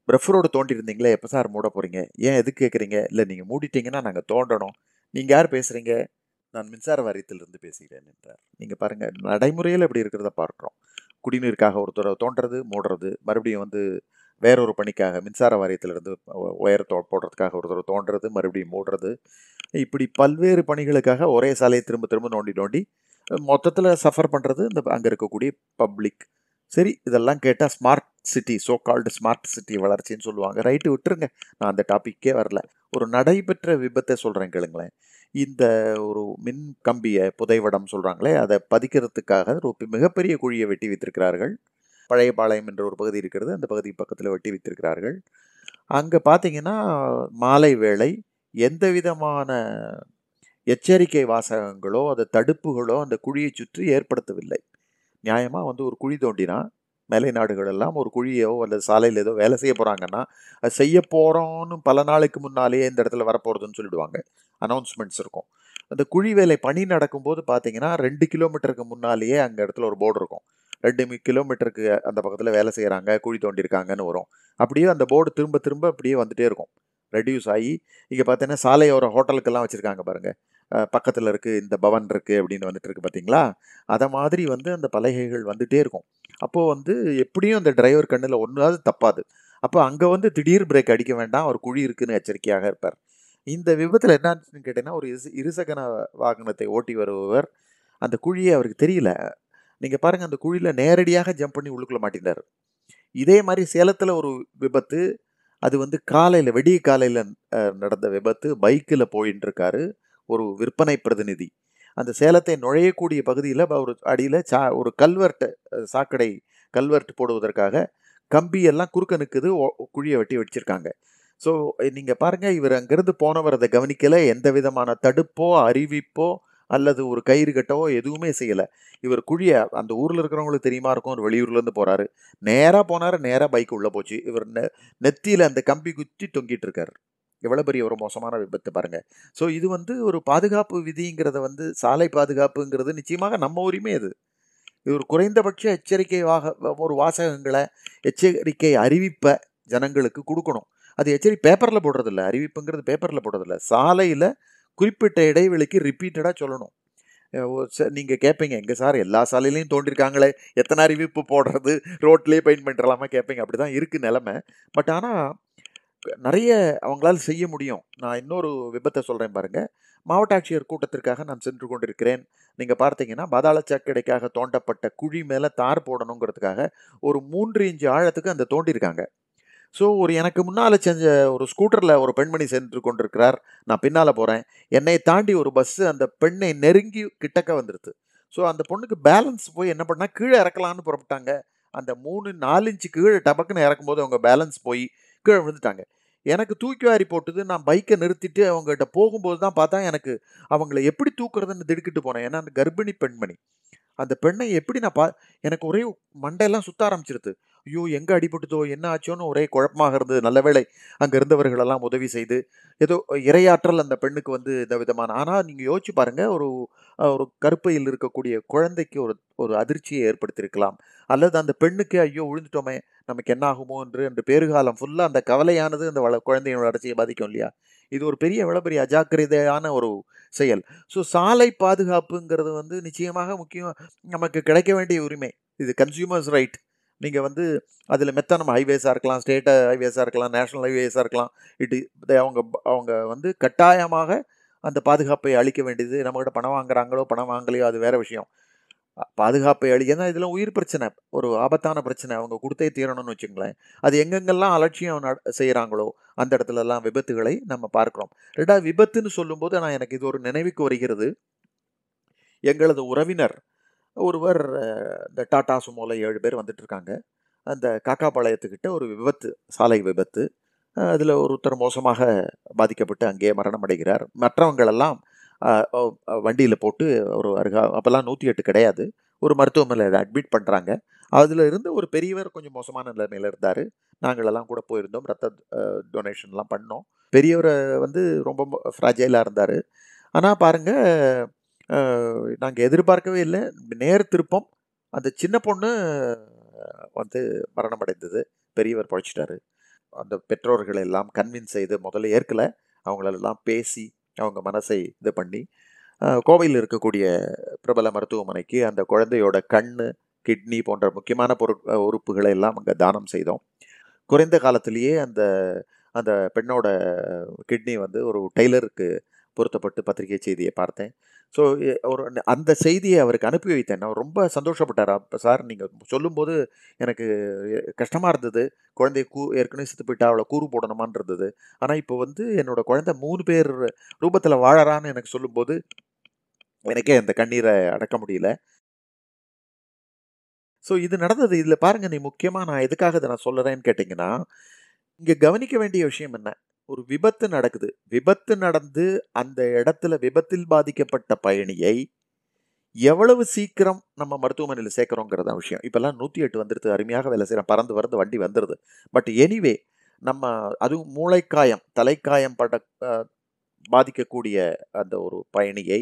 பிரஃபரோடு தோண்டியிருந்தீங்களே எப்போ சார் மூட போகிறீங்க ஏன் எதுக்கு கேட்குறீங்க இல்லை நீங்கள் மூடிட்டீங்கன்னா நாங்கள் தோண்டணும். நீங்கள் யார் பேசுகிறீங்க நான் மின்சார வாரியத்திலிருந்து பேசுகிறேன் என்றார். நீங்கள் பாருங்கள் நடைமுறையில் இப்படி இருக்கிறத பார்க்குறோம். குடிநீருக்காக ஒருத்தரை தோன்றது தோண்டுறது மூடுறது மறுபடியும் வந்து வேறொரு பணிக்காக மின்சார வாரியத்திலிருந்து ஒ- தோ போடுறதுக்காக ஒருத்தர் தடவை தோண்டுறது மறுபடியும் மூடுறது. இப்படி பல்வேறு பணிகளுக்காக ஒரே சாலையை திரும்ப திரும்ப நோண்டி நோண்டி மொத்தத்தில் சஃபர் பண்ணுறது இந்த அங்கே இருக்கக்கூடிய பப்ளிக். சரி இதெல்லாம் கேட்டால் smart city so called smart city வளர்ச்சின்னு சொல்லுவாங்க. ரைட்டு விட்டுருங்க. நான் அந்த டாப்பிக்கே வரல. ஒரு நடைபெற்ற விபத்தை சொல்கிறேன் கேளுங்களேன். இந்த ஒரு மின் கம்பியை புதைவடம் சொல்கிறாங்களே அதை பதிக்கிறதுக்காக ஒரு மிகப்பெரிய குழியை வெட்டி வைத்திருக்கிறார்கள். பழைய பாளையம் என்ற ஒரு பகுதி இருக்கிறது. அந்த பகுதி பக்கத்தில் வெட்டி வைத்திருக்கிறார்கள். அங்கே பார்த்தீங்கன்னா மாலை வேளை எந்த விதமான எச்சரிக்கை வாசகங்களோ அந்த தடுப்புகளோ அந்த குழியை சுற்றி ஏற்படுத்தவில்லை. நியாயமாக வந்து ஒரு குழி தோண்டினா மேலை நாடுகள் எல்லாம் ஒரு குழியோ அல்லது சாலையில் ஏதோ வேலை செய்ய போகிறாங்கன்னா அது செய்ய போகிறோன்னு பல நாளைக்கு முன்னாலேயே இந்த இடத்துல வரப்போகிறதுன்னு சொல்லிடுவாங்க. அனௌன்ஸ்மெண்ட்ஸ் இருக்கும். அந்த குழி வேலை பணி நடக்கும்போது பார்த்தீங்கன்னா ரெண்டு கிலோமீட்டருக்கு முன்னாலேயே அங்கே இடத்துல ஒரு போர்டு இருக்கும். ரெண்டு மி- கிலோமீட்டருக்கு அந்த பக்கத்தில் வேலை செய்கிறாங்க குழி தோண்டியிருக்காங்கன்னு வரும். அப்படியே அந்த போர்டு திரும்ப திரும்ப அப்படியே வந்துட்டே இருக்கும். ரெடியூஸ் ஆகி இங்கே பார்த்தீங்கன்னா சாலையோர ஹோட்டலுக்கெல்லாம் வச்சுருக்காங்க பாருங்கள் பக்கத்தில் இருக்குது இந்த பவன் இருக்குது அப்படின்னு வந்துட்டு இருக்கு பார்த்தீங்களா? அதை மாதிரி வந்து அந்த பலகைகள் வந்துகிட்டே இருக்கும். அப்போது வந்து எப்படியும் அந்த டிரைவர் கண்ணில் ஒன்றாவது தப்பாது அப்போ அங்கே வந்து திடீர் பிரேக் அடிக்க வேண்டாம் ஒரு குழி இருக்குன்னு எச்சரிக்கையாக இருப்பார். இந்த விபத்தில் என்னாச்சுன்னு கேட்டீங்கன்னா ஒரு இரு இருசக்கர வாகனத்தை ஓட்டி வருபவர் அந்த குழியை அவருக்கு தெரியல. நீங்கள் பாருங்கள் அந்த குழியில் நேரடியாக ஜம்ப் பண்ணி உள்ளுக்குள்ளே மாட்டினார் இதே மாதிரி சேலத்தில் ஒரு விபத்து அது வந்து காலையில் வெடிய காலையில் நடந்த விபத்து பைக்கில் போயின்னு இருக்காரு ஒரு விற்பனை பிரதிநிதி. அந்த சேலத்தை நுழையக்கூடிய பகுதியில் ஒரு அடியில் சா ஒரு கல்வெர்ட்டு சாக்கடை கல்வெர்ட் போடுவதற்காக கம்பியெல்லாம் குறுக்க நிற்குது குழியை வெட்டி வச்சிருக்காங்க ஸோ நீங்கள் பாருங்கள் இவர் அங்கேருந்து போனவர் அதை கவனிக்கலை. எந்த விதமான தடுப்போ அறிவிப்போ அல்லது ஒரு கயிறு கட்டவோ எதுவுமே செய்யலை. இவர் குழியை அந்த ஊரில் இருக்கிறவங்களுக்கு தெரியுமா இருக்கும்? ஒரு வெளியூர்லேருந்து போகிறாரு நேராக போனார் நேராக பைக் உள்ளே போச்சு. இவர் நெ நெத்தியில் அந்த கம்பி குத்தி தொங்கிட்டு இருக்கார். எவ்வளோ பெரிய ஒரு மோசமான விபத்து பாருங்கள் ஸோ இது வந்து ஒரு பாதுகாப்பு விதிங்கிறத வந்து சாலை பாதுகாப்புங்கிறது நிச்சயமாக நம்ம உரிமை அது. இது ஒரு குறைந்தபட்ச எச்சரிக்கை வாக ஒரு வாசகங்களை எச்சரிக்கை அறிவிப்பை ஜனங்களுக்கு கொடுக்கணும். அது எச்சரி பேப்பரில் போடுறதில்ல. அறிவிப்புங்கிறது பேப்பரில் போடுறதில்ல. சாலையில் குறிப்பிட்ட இடைவெளிக்கு ரிப்பீட்டடாக சொல்லணும். நீங்கள் கேட்பீங்க எங்கள் சார் எல்லா சாலையிலையும் தோண்டிருக்காங்களே எத்தனை அறிவிப்பு போடுறது ரோட்லேயே பெயிண்ட் பண்ணிடலாமா கேட்பீங்க அப்படி தான் இருக்குது நிலமை. பட் ஆனால் நிறைய அவங்களால் செய்ய முடியும். நான் இன்னொரு விபத்தை சொல்கிறேன் பாருங்கள் மாவட்ட ஆட்சியர் கூட்டத்திற்காக நான் சென்று கொண்டிருக்கிறேன். நீங்கள் பார்த்தீங்கன்னா பாதாள சாக்கடைக்காக தோண்டப்பட்ட குழி மேலே தார் போடணுங்கிறதுக்காக ஒரு மூன்று இன்ச்சு ஆழத்துக்கு அந்த தோண்டியிருக்காங்க ஸோ ஒரு எனக்கு முன்னால் செஞ்ச ஒரு ஸ்கூட்டரில் ஒரு பெண்மணி சென்று கொண்டிருக்கிறார். நான் பின்னால் போகிறேன் என்னை தாண்டி ஒரு பஸ்ஸு அந்த பெண்ணை நெருங்கி கிட்டக்க வந்துடுது ஸோ அந்த பொண்ணுக்கு பேலன்ஸ் போய் என்ன பண்ணால் கீழே இறக்கலான்னு புறப்பட்டாங்க. அந்த மூணு நாலு இன்ச்சு கீழே டபக்குன்னு இறக்கும்போது அவங்க பேலன்ஸ் போய் கீழே விழுந்துட்டாங்க. எனக்கு தூக்கி வாரி போட்டுது நான் பைக்கை நிறுத்திட்டு அவங்ககிட்ட போகும்போது தான் பார்த்தா எனக்கு அவங்கள எப்படி தூக்குறதுன்னு திடுக்கிட்டு போனேன். ஏன்னா அந்த கர்ப்பிணி பெண்மணி. அந்த பெண்ணை எப்படி நான் பா எனக்கு ஒரே மண்டையெல்லாம் சுத்த ஆரம்பிச்சிருது. ஐயோ எங்கே அடிபட்டுதோ என்ன ஆச்சோன்னு ஒரே குழப்பமாக இருந்தது. நல்ல வேளை அங்கே இருந்தவர்களெல்லாம் உதவி செய்து ஏதோ இரையாற்றல் அந்த பெண்ணுக்கு வந்து இந்த விதமான. ஆனால் நீங்கள் யோசிச்சு பாருங்கள் ஒரு ஒரு கருப்பையில் இருக்கக்கூடிய குழந்தைக்கு ஒரு ஒரு அதிர்ச்சியை ஏற்படுத்தியிருக்கலாம். அல்லது அந்த பெண்ணுக்கு ஐயோ விழுந்துட்டோமே நமக்கு என்ன ஆகுமோ என்று அந்த பேறுகாலம் ஃபுல்லாக அந்த கவலையானது அந்த வள குழந்தையோட வளர்ச்சியை பாதிக்கும் இல்லையா? இது ஒரு பெரிய எவ்வளோ பெரிய அஜாக்கிரதையான ஒரு செயல். ஸோ சாலை பாதுகாப்புங்கிறது வந்து நிச்சயமாக முக்கியம். நமக்கு கிடைக்க வேண்டிய உரிமை. இது கன்சியூமர்ஸ் ரைட் நீங்கள் வந்து அதில் மெத்தனம் ஹைவேஸாக இருக்கலாம் ஸ்டேட் ஹைவேஸாக இருக்கலாம் நேஷனல் ஹைவேஸாக இருக்கலாம். இட்டு அவங்க அவங்க வந்து கட்டாயமாக அந்த பாதுகாப்பை அளிக்க வேண்டியது நம்மக்கிட்ட பணம் வாங்குறாங்களோ பணம் வாங்கலையோ அது வேறு விஷயம். பாதுகாப்பை அளி ஏன்னா இதெல்லாம் உயிர் பிரச்சனை ஒரு ஆபத்தான பிரச்சனை. அவங்க கொடுத்தே தீரணும்னு வச்சுங்களேன் அது எங்கெங்கெல்லாம் அலட்சியம் நட- செய்கிறாங்களோ அந்த இடத்துலலாம் விபத்துகளை நம்ம பார்க்குறோம். ரெண்டாவது விபத்துன்னு சொல்லும்போது நான் எனக்கு இது ஒரு நினைவுக்கு வருகிறது. எங்களது உறவினர் ஒருவர் இந்த டாடா சுமோவில் ஏழு பேர் வந்துட்டுருக்காங்க அந்த காக்காபாளையத்துக்கிட்ட ஒரு விபத்து சாலை விபத்து. அதில் ஒருத்தர் மோசமாக பாதிக்கப்பட்டு அங்கேயே மரணம் அடைகிறார் மற்றவங்களெல்லாம் வண்டியில் போட்டு ஒரு அருகா அப்போல்லாம் நூற்றி எட்டு கிடையாது. ஒரு மருத்துவமனையில் அட்மிட் பண்ணுறாங்க அதில் இருந்து ஒரு பெரியவர் கொஞ்சம் மோசமான நிலைமையில் இருந்தார். நாங்களெல்லாம் கூட போயிருந்தோம். ரத்த டொனேஷன்லாம் பண்ணோம். பெரியவரை வந்து ரொம்ப ஃப்ராஜைலாக இருந்தார். ஆனால் பாருங்கள் நாங்கள் எதிர்பார்க்கவே இல்லை. நேர் திருப்பம். அந்த சின்ன பொண்ணு வந்து மரணம் அடைந்தது பெரியவர் பழைச்சிட்டாரு. அந்த பெற்றோர்கள் எல்லாம் கன்வின்ஸ் செய்து முதல்ல ஏற்கலை. அவங்களெல்லாம் பேசி அவங்க மனசை இது பண்ணி கோவையில் இருக்கக்கூடிய பிரபல மருத்துவமனைக்கு அந்த குழந்தையோட கண் கிட்னி போன்ற முக்கியமான பொருட் உறுப்புகளை எல்லாம் அங்கே தானம் செய்தோம். குறைந்த காலத்திலேயே அந்த அந்த பெண்ணோட கிட்னி வந்து ஒரு டெய்லருக்கு பொருத்தப்பட்டு பத்திரிகை செய்தியை பார்த்தேன். ஸோ ஒரு அந்த செய்தியை அவருக்கு அனுப்பி வைத்தேன். நான் ரொம்ப சந்தோஷப்பட்டார். அப்போ சார் நீங்கள் சொல்லும்போது எனக்கு கஷ்டமாக இருந்தது. குழந்தைய கூ ஏற்கனவே செத்து போயிட்டா அவளை கூறு போடணுமான்னு இருந்தது. ஆனால் இப்போ வந்து என்னோடய குழந்தை மூணு பேர் ரூபத்தில் வாழறான்னு எனக்கு சொல்லும்போது எனக்கே அந்த கண்ணீரை அடக்க முடியல. ஸோ இது நடந்தது. இதில் பாருங்க நீ முக்கியமாக நான் எதுக்காக இதை நான் சொல்லுறேன்னு கேட்டிங்கன்னா இங்கே கவனிக்க வேண்டிய விஷயம் என்ன? ஒரு விபத்து நடக்குது. விபத்து நடந்து அந்த இடத்துல விபத்தில் பாதிக்கப்பட்ட பயணியை எவ்வளவு சீக்கிரம் நம்ம மருத்துவமனையில் சேர்க்குறோங்கிறத விஷயம். இப்போல்லாம் நூற்றி எட்டு வந்துடுது அருமையாக வேலை செய்கிறோம் பறந்து வரது வண்டி வந்துடுது பட் எனிவே நம்ம அதுவும் மூளைக்காயம் தலைக்காயம் பட பாதிக்கக்கூடிய அந்த ஒரு பயணியை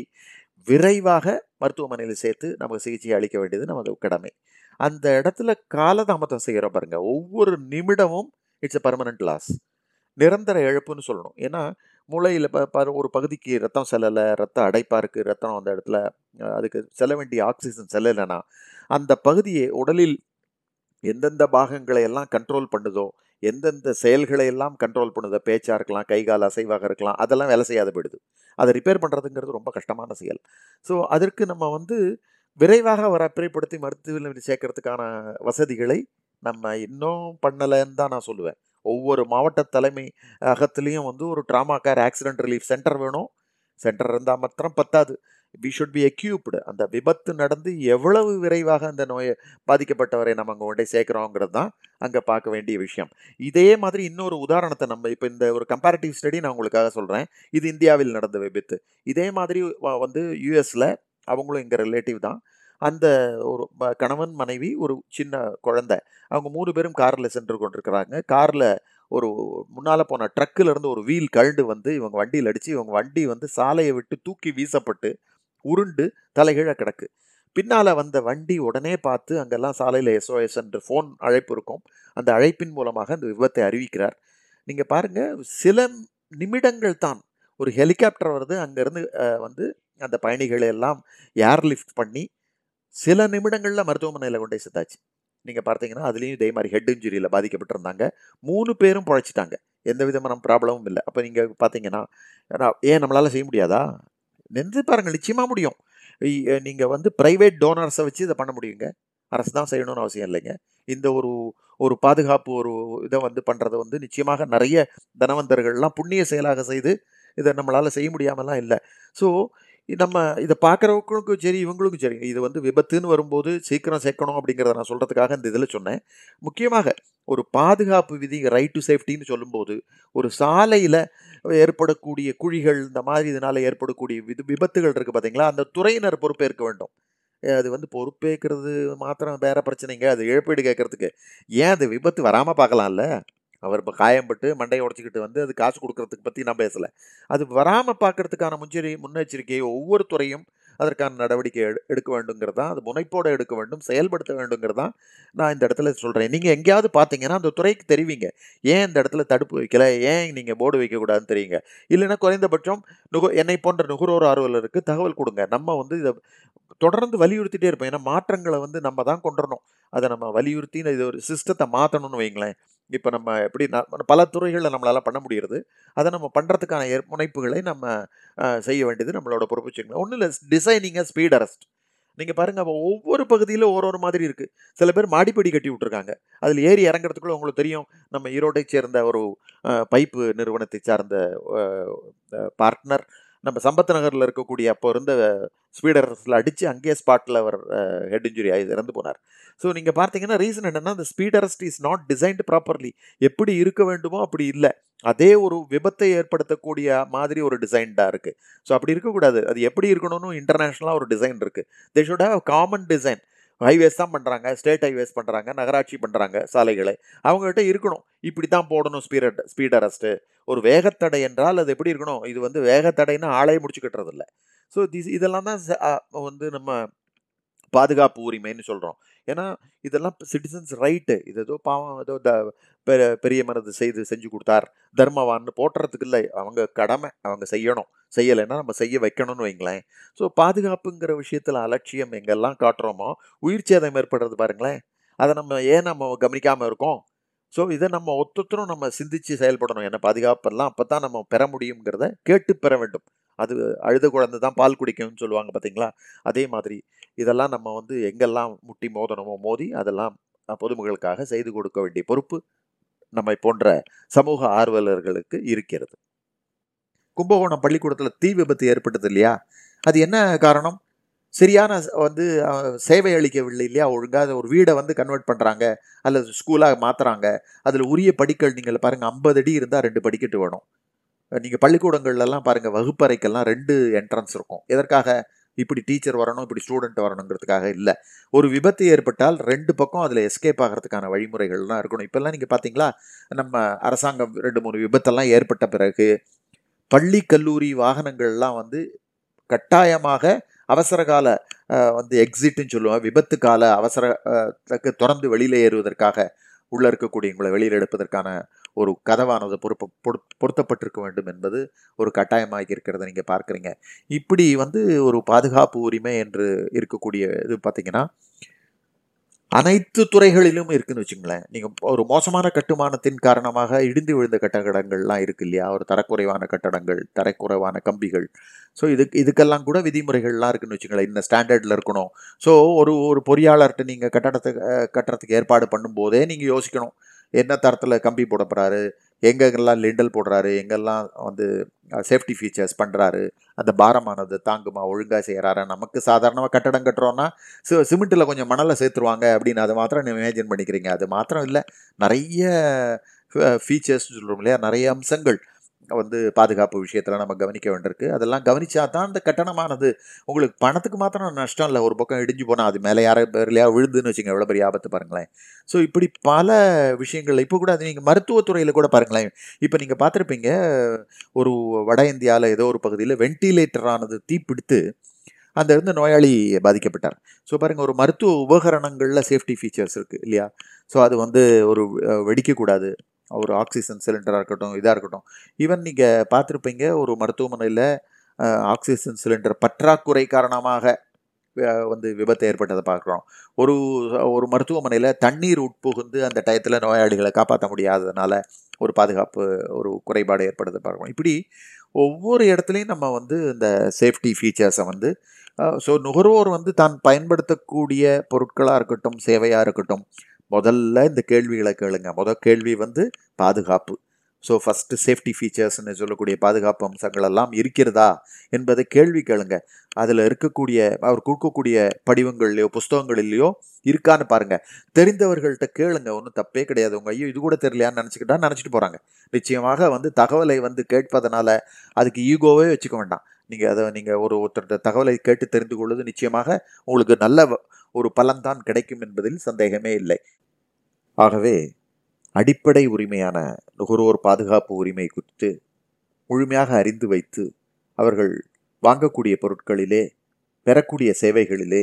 விரைவாக மருத்துவமனையில் சேர்த்து நமக்கு சிகிச்சை அளிக்க வேண்டியது நமது கடமை. அந்த இடத்துல காலதாமதம் செய்கிறோம் பாருங்கள் ஒவ்வொரு நிமிடமும் இட்ஸ் எ பர்மனன்ட் லாஸ் நிரந்தர இழப்புன்னு சொல்லணும். ஏன்னா மூளையில் ப ஒரு பகுதிக்கு ரத்தம் செல்லலை ரத்தம் அடைப்பாக இருக்குது ரத்தம் அந்த இடத்துல அதுக்கு செல்ல வேண்டிய ஆக்சிஜன் செல்லலைன்னா அந்த பகுதியை உடலில் எந்தெந்த பாகங்களை எல்லாம் கண்ட்ரோல் பண்ணுதோ எந்தெந்த செயல்களை எல்லாம் கண்ட்ரோல் பண்ணுதோ பேச்சாக இருக்கலாம் கை கால் அசைவாக இருக்கலாம் அதெல்லாம் வேலை செய்யாத போயிடுது. அதை ரிப்பேர் பண்ணுறதுங்கிறது ரொம்ப கஷ்டமான செயல். ஸோ அதற்கு நம்ம வந்து விரைவாக வர பிறைப்படுத்தி மருத்துவ சேர்க்கறதுக்கான வசதிகளை நம்ம இன்னும் பண்ணலைன்னு தான் நான் சொல்லுவேன். ஒவ்வொரு மாவட்ட தலைமை அகத்துலேயும் வந்து ஒரு trauma care accident relief centre வேணும். சென்டர் இருந்தால் மாத்திரம் பத்தாது. வி ஷுட் பி எக்யூப்டு அந்த விபத்து நடந்து எவ்வளவு விரைவாக அந்த நோயை பாதிக்கப்பட்டவரை நம்ம அங்கே கொண்டே சேர்க்குறோங்கிறது தான் அங்கே பார்க்க வேண்டிய விஷயம். இதே மாதிரி இன்னொரு உதாரணத்தை நம்ம இப்போ இந்த ஒரு கம்பேரிட்டிவ் ஸ்டடி நான் உங்களுக்காக சொல்கிறேன் இது இந்தியாவில் நடந்த விபத்து. இதே மாதிரி வந்து யூஎஸில் அவங்களும் எங்கள் ரிலேட்டிவ் தான். அந்த ஒரு கணவன் மனைவி ஒரு சின்ன குழந்தை. அவங்க மூணு பேரும் காரில் சென்று கொண்டிருக்கிறாங்க. காரில் ஒரு முன்னால் போன ட்ரக்கிலிருந்து ஒரு வீல் கழண்டு வந்து இவங்க வண்டியில் அடித்து இவங்க வண்டி வந்து சாலையை விட்டு தூக்கி வீசப்பட்டு உருண்டு தலைகீழ கிடக்கு. பின்னால் வந்த வண்டி உடனே பார்த்து அங்கெல்லாம் சாலையில் எஸ்ஓஎஸ் என்று ஃபோன் அழைப்பு இருக்கும். அந்த அழைப்பின் மூலமாக அந்த விபத்தை அறிவிக்கிறார். நீங்கள் பாருங்கள் சில நிமிடங்கள் தான் ஒரு ஹெலிகாப்டர் வருது. அங்கேருந்து வந்து அந்த பயணிகளை எல்லாம் ஏர் லிஃப்ட் பண்ணி சில நிமிடங்களில் மருத்துவமனையில் கொண்டே செத்தாச்சு. சேர்த்தாச்சு நீங்கள் பார்த்தீங்கன்னா அதுலேயும் இதே மாதிரி ஹெட் இன்ஜுரியில் பாதிக்கப்பட்டிருந்தாங்க. மூணு பேரும் பழைச்சிட்டாங்க. எந்த விதமான ப்ராப்ளமும் இல்லை. அப்போ நீங்கள் பார்த்தீங்கன்னா ஏன் நம்மளால் செய்ய முடியாதா? நின்று பாருங்கள் நிச்சயமாக முடியும். நீங்கள் வந்து ப்ரைவேட் டோனர்ஸை வச்சு இதை பண்ண முடியுங்க. அரசு தான் செய்யணும்னு அவசியம் இல்லைங்க. இந்த ஒரு ஒரு பாதுகாப்பு ஒரு இதை வந்து பண்ணுறதை வந்து நிச்சயமாக நிறைய தனவந்தர்கள்லாம் புண்ணிய செயலாக செய்து இதை நம்மளால் செய்ய முடியாமலாம் இல்லை. ஸோ நம்ம இதை பார்க்குறவங்களுக்கும் சரி இவங்களுக்கும் சரி இது வந்து விபத்துன்னு வரும்போது சீக்கிரம் சேர்க்கணும் அப்படிங்கிறத நான் சொல்கிறதுக்காக இந்த இதில் சொன்னேன். முக்கியமாக ஒரு பாதுகாப்பு விதி ரைட் டு சேஃப்டின்னு சொல்லும்போது ஒரு சாலையில் ஏற்படக்கூடிய குழிகள் இந்த மாதிரி இதனால் ஏற்படக்கூடிய விது விபத்துகள் இருக்குது பார்த்தீங்களா? அந்த துறையினர் பொறுப்பேற்க வேண்டும். அது வந்து பொறுப்பேற்கிறது மாத்திரம் வேறு பிரச்சனைங்க. அது இழப்பீடு கேட்கறதுக்கு. ஏன் அது விபத்து வராமல் பார்க்கலாம்ல? அவர் இப்போ காயம்பட்டு மண்டையை உடச்சிக்கிட்டு வந்து அது காசு கொடுக்கறதுக்கு பற்றி நான் பேசலை. அது வராமல் பார்க்கறதுக்கான முன்னெச்சரி முன்னெச்சரிக்கையை ஒவ்வொரு துறையும் அதற்கான நடவடிக்கை எடு எடுக்க வேண்டுங்கிறது தான் அது முனைப்போடு எடுக்க வேண்டும் செயல்படுத்த வேண்டுங்கிறது தான் நான் இந்த இடத்துல சொல்கிறேன் நீங்கள் எங்கேயாவது பார்த்தீங்கன்னா அந்த துறைக்கு தெரிவிங்க. ஏன் இந்த இடத்துல தடுப்பு வைக்கல? ஏன் நீங்கள் போர்டு வைக்கக்கூடாதுன்னு தெரியுங்க. இல்லைன்னா குறைந்தபட்சம் நுக என்னை போன்ற நுகர்வோர் ஆர்வலருக்கு தகவல் கொடுங்க. நம்ம வந்து இதை தொடர்ந்து வலியுறுத்திட்டே இருப்போம். ஏன்னா மாற்றங்களை வந்து நம்ம தான் கொண்டரணும் அதை நம்ம வலியுறுத்தி இது ஒரு சிஸ்டத்தை மாற்றணும்னு வைங்களேன். இப்போ நம்ம எப்படி பல துறைகளில் நம்மளால் பண்ண முடிகிறது. அதை நம்ம பண்ணுறதுக்கான ஏற் முனைப்புகளை நம்ம செய்ய வேண்டியது நம்மளோட பொறுப்பு ஒன்றும் இல்லை டிசைனிங் ஸ்பீட் அரெஸ்ட் நீங்கள் பாருங்கள் அப்போ ஒவ்வொரு பகுதியிலும் ஒரு ஒரு மாதிரி இருக்குது சில பேர் மாடிப்படி கட்டி விட்ருக்காங்க அதில் ஏறி இறங்குறதுக்குள்ள உங்களுக்கு தெரியும் நம்ம ஈரோட்டை சேர்ந்த ஒரு பைப்பு நிறுவனத்தை சார்ந்த பார்ட்னர் நம்ம சம்பத் நகரில் இருக்கக்கூடிய அப்போ இருந்த ஸ்பீடர்ஸில் அடித்து அங்கேயே ஸ்பாட்டில் அவர் ஹெட் இன்ஜுரி ஆகி இறந்து போனார். ஸோ நீங்கள் பார்த்தீங்கன்னா ரீசன் என்னென்னா அந்த speed arrest is not designed properly எப்படி இருக்க வேண்டுமோ அப்படி இல்லை. அதே ஒரு விபத்தை ஏற்படுத்தக்கூடிய மாதிரி ஒரு டிசைன்டாக இருக்குது ஸோ அப்படி இருக்கக்கூடாது. அது எப்படி இருக்கணும்னு இன்டர்நேஷ்னலாக ஒரு டிசைன் இருக்குது they should have common design highways தான் பண்ணுறாங்க ஸ்டேட் ஹைவேஸ் பண்ணுறாங்க நகராட்சி பண்ணுறாங்க சாலைகளை. அவங்ககிட்ட இருக்கணும். இப்படி தான் போடணும் ஸ்பீட் ஸ்பீட் அரெஸ்ட்டு ஒரு வேகத்தடை என்றால் அது எப்படி இருக்கணும்? இது வந்து வேகத்தடைன்னு ஆளையே முடிச்சு இல்லை ஸோ திஸ் இதெல்லாம் தான் வந்து நம்ம பாதுகாப்பு உரிமைன்னு சொல்கிறோம் ஏன்னா இதெல்லாம் சிட்டிசன்ஸ் ரைட்டு இது ஏதோ பாவம் ஏதோ த பெ- பெரிய மனது செய்து செஞ்சு கொடுத்தார். தர்மவான்னு போட்டுறதுக்கு இல்லை. அவங்க கடமை அவங்க செய்யணும். செய்யலைன்னா நம்ம செய்ய வைக்கணும்னு வைங்களேன். ஸோ பாதுகாப்புங்கிற விஷயத்தில் அலட்சியம் எங்கெல்லாம் காட்டுறோமோ உயிர் சேதம் ஏற்படுறது பாருங்களேன். அதை நம்ம ஏன் நம்ம கவனிக்காமல் இருக்கோம்? ஸோ இதை நம்ம ஒத்தொத்தரும் நம்ம சிந்திச்சு செயல்படணும். என்ன பாதுகாப்பெல்லாம் அப்போ தான் நம்ம பெற முடியுங்கிறத கேட்டு பெற வேண்டும். அது அழுத குழந்தை தான் பால் குடிக்கும்னு சொல்லுவாங்க பார்த்தீங்களா? அதே மாதிரி இதெல்லாம் நம்ம வந்து எங்கெல்லாம் முட்டி மோதணுமோ மோதி அதெல்லாம் பொதுமக்களுக்காக செய்து கொடுக்க வேண்டிய பொறுப்பு நம்மை போன்ற சமூக ஆர்வலர்களுக்கு இருக்கிறது. கும்பகோணம் பள்ளிக்கூடத்தில் தீ விபத்து ஏற்பட்டது இல்லையா? அது என்ன காரணம்? சரியான வந்து சேவை அளிக்கவில்லை இல்லையா? ஒழுங்காக ஒரு வீடை வந்து கன்வெர்ட் பண்ணுறாங்க அல்லது ஸ்கூலாக மாற்றுறாங்க அதில் உரிய படிக்கல் நீங்கள் பாருங்கள் ஐம்பது அடி இருந்தால் ரெண்டு படிக்கட்டு வேணும். நீங்கள் பள்ளிக்கூடங்கள்லாம் பாருங்கள் வகுப்பறைக்கெல்லாம் ரெண்டு என்ட்ரன்ஸ் இருக்கும். எதற்காக? இப்படி டீச்சர் வரணும் இப்படி ஸ்டூடெண்ட் வரணுங்கிறதுக்காக இல்லை. ஒரு விபத்து ஏற்பட்டால் ரெண்டு பக்கம் அதில் எஸ்கேப் ஆகிறதுக்கான வழிமுறைகள்லாம் இருக்கணும். இப்போல்லாம் நீங்கள் பார்த்தீங்களா நம்ம அரசாங்கம் ரெண்டு மூணு விபத்தெல்லாம் ஏற்பட்ட பிறகு பள்ளி கல்லூரி வாகனங்கள்லாம் வந்து கட்டாயமாக அவசர கால வந்து எக்ஸிட்னு சொல்லுவோம் விபத்து கால அவசர திறந்து வெளியில் ஏறுவதற்காக உள்ளே இருக்கக்கூடியவங்களை வெளியில் எடுப்பதற்கான ஒரு கதவானது பொறுப்பு பொருத்தப்பட்டிருக்க வேண்டும் என்பது ஒரு கட்டாயமாக இருக்கிறத நீங்கள் பார்க்குறீங்க. இப்படி வந்து ஒரு பாதுகாப்பு உரிமை என்று இருக்கக்கூடிய இது பார்த்தீங்கன்னா அனைத்து துறைகளிலும் இருக்குன்னு வச்சுங்களேன். நீங்கள் ஒரு மோசமான கட்டுமானத்தின் காரணமாக இடிந்து விழுந்த கட்டடங்கள்லாம் இருக்கு இல்லையா? ஒரு தரக்குறைவான கட்டடங்கள் தரக்குறைவான கம்பிகள். ஸோ இதுக்கு இதுக்கெல்லாம் கூட விதிமுறைகள்லாம் இருக்குன்னு வச்சுங்களேன். இந்த ஸ்டாண்டர்டில் இருக்கணும். ஸோ ஒரு ஒரு பொறியாளர்கிட்ட நீங்கள் கட்டடத்தை கட்டுறதுக்கு ஏற்பாடு பண்ணும்போதே நீங்கள் யோசிக்கணும். என்ன தரத்தில் கம்பி போட போகிறாரு எங்கெங்கெல்லாம் லிண்டல் போடுறாரு? எங்கெல்லாம் வந்து சேஃப்டி ஃபீச்சர்ஸ் பண்ணுறாரு அந்த பாரமானது தாங்குமா ஒழுங்காக செய்கிறாரா நமக்கு சாதாரணமாக கட்டடம் கட்டுறோன்னா சி சிமெண்ட்டில் கொஞ்சம் மணலை சேர்த்துருவாங்க அப்படின்னு அதை மாத்திரம் நீங்கள் இமேஜின் பண்ணிக்கிறீங்க. அது மாத்திரம் இல்லை. நிறைய ஃபீச்சர்ஸ்னு சொல்கிறோம் இல்லையா? நிறைய அம்சங்கள். வந்து பாதுகாப்பு விஷயத்தில் நம்ம கவனிக்க வேண்டியிருக்கு. அதெல்லாம் கவனிச்சா தான் அந்த கட்டணமானது உங்களுக்கு பணத்துக்கு மாத்திரம் நஷ்டம் இல்லை. ஒரு பக்கம் இடிஞ்சு போனால் அது மேலே யாரை பேர்லையா விழுதுன்னு வச்சுங்க எவ்வளோ பெரிய ஆபத்து பாருங்களேன். ஸோ இப்படி பல விஷயங்கள் இப்போ கூட அது நீங்கள் மருத்துவத்துறையில் கூட பாருங்களேன். இப்போ நீங்கள் பார்த்துருப்பீங்க ஒரு வட இந்தியாவில் ஏதோ ஒரு பகுதியில் வென்டிலேட்டரானது தீப்பிடித்து அந்த இருந்து நோயாளி பாதிக்கப்பட்டார். ஸோ பாருங்கள் ஒரு மருத்துவ உபகரணங்களில் சேஃப்டி ஃபீச்சர்ஸ் இருக்குது இல்லையா? ஸோ அது வந்து ஒரு வெடிக்கக்கூடாது. ஒரு ஆக்சிஜன் சிலிண்டராக இருக்கட்டும் இதாக இருக்கட்டும். ஈவன் நீங்கள் பார்த்துருப்பீங்க ஒரு மருத்துவமனையில் ஆக்சிஜன் சிலிண்டர் பற்றாக்குறை காரணமாக வந்து விபத்து ஏற்பட்டதை பார்க்குறோம். ஒரு ஒரு மருத்துவமனையில் தண்ணீர் உட்புகுந்து அந்த டயத்தில் நோயாளிகளை காப்பாற்ற முடியாததுனால ஒரு பாதுகாப்பு ஒரு குறைபாடு ஏற்படுறதை பார்க்குறோம். இப்படி ஒவ்வொரு இடத்துலையும் நம்ம வந்து இந்த சேஃப்டி ஃபீச்சர்ஸை வந்து ஸோ நுகர்வோர் வந்து தான் பயன்படுத்தக்கூடிய பொருட்களாக இருக்கட்டும் சேவையாக இருக்கட்டும் முதல்ல இந்த கேள்விகளை கேளுங்க. முதல் கேள்வி வந்து பாதுகாப்பு. ஸோ ஃபஸ்ட்டு சேஃப்டி ஃபீச்சர்ஸ்னு சொல்லக்கூடிய பாதுகாப்பு அம்சங்கள் எல்லாம் இருக்கிறதா என்பதை கேள்வி கேளுங்க. அதில் இருக்கக்கூடிய அவர் கொடுக்கக்கூடிய படிவங்கள்லையோ புஸ்தகங்களிலையோ இருக்கான்னு பாருங்கள் தெரிந்தவர்கள்ட்ட கேளுங்க. ஒன்றும் தப்பே கிடையாது. உங்க ஐயோ இது கூட தெரியலையான்னு நினச்சிக்கிட்டா நினச்சிட்டு போகிறாங்க நிச்சயமாக வந்து தகவலை வந்து கேட்பதனால அதுக்கு ஈகோவே வச்சுக்க வேண்டாம். நீங்கள் அதை நீங்கள் ஒரு ஒருத்தருடைய தகவலை கேட்டு தெரிந்து கொள்வது நிச்சயமாக உங்களுக்கு நல்ல வ- ஒரு பலன்தான் கிடைக்கும் என்பதில் சந்தேகமே இல்லை. ஆகவே அடிப்படை உரிமையான நுகர்வோர் பாதுகாப்பு உரிமை குறித்து முழுமையாக அறிந்து வைத்து அவர்கள் வாங்கக்கூடிய பொருட்களிலே பெறக்கூடிய சேவைகளிலே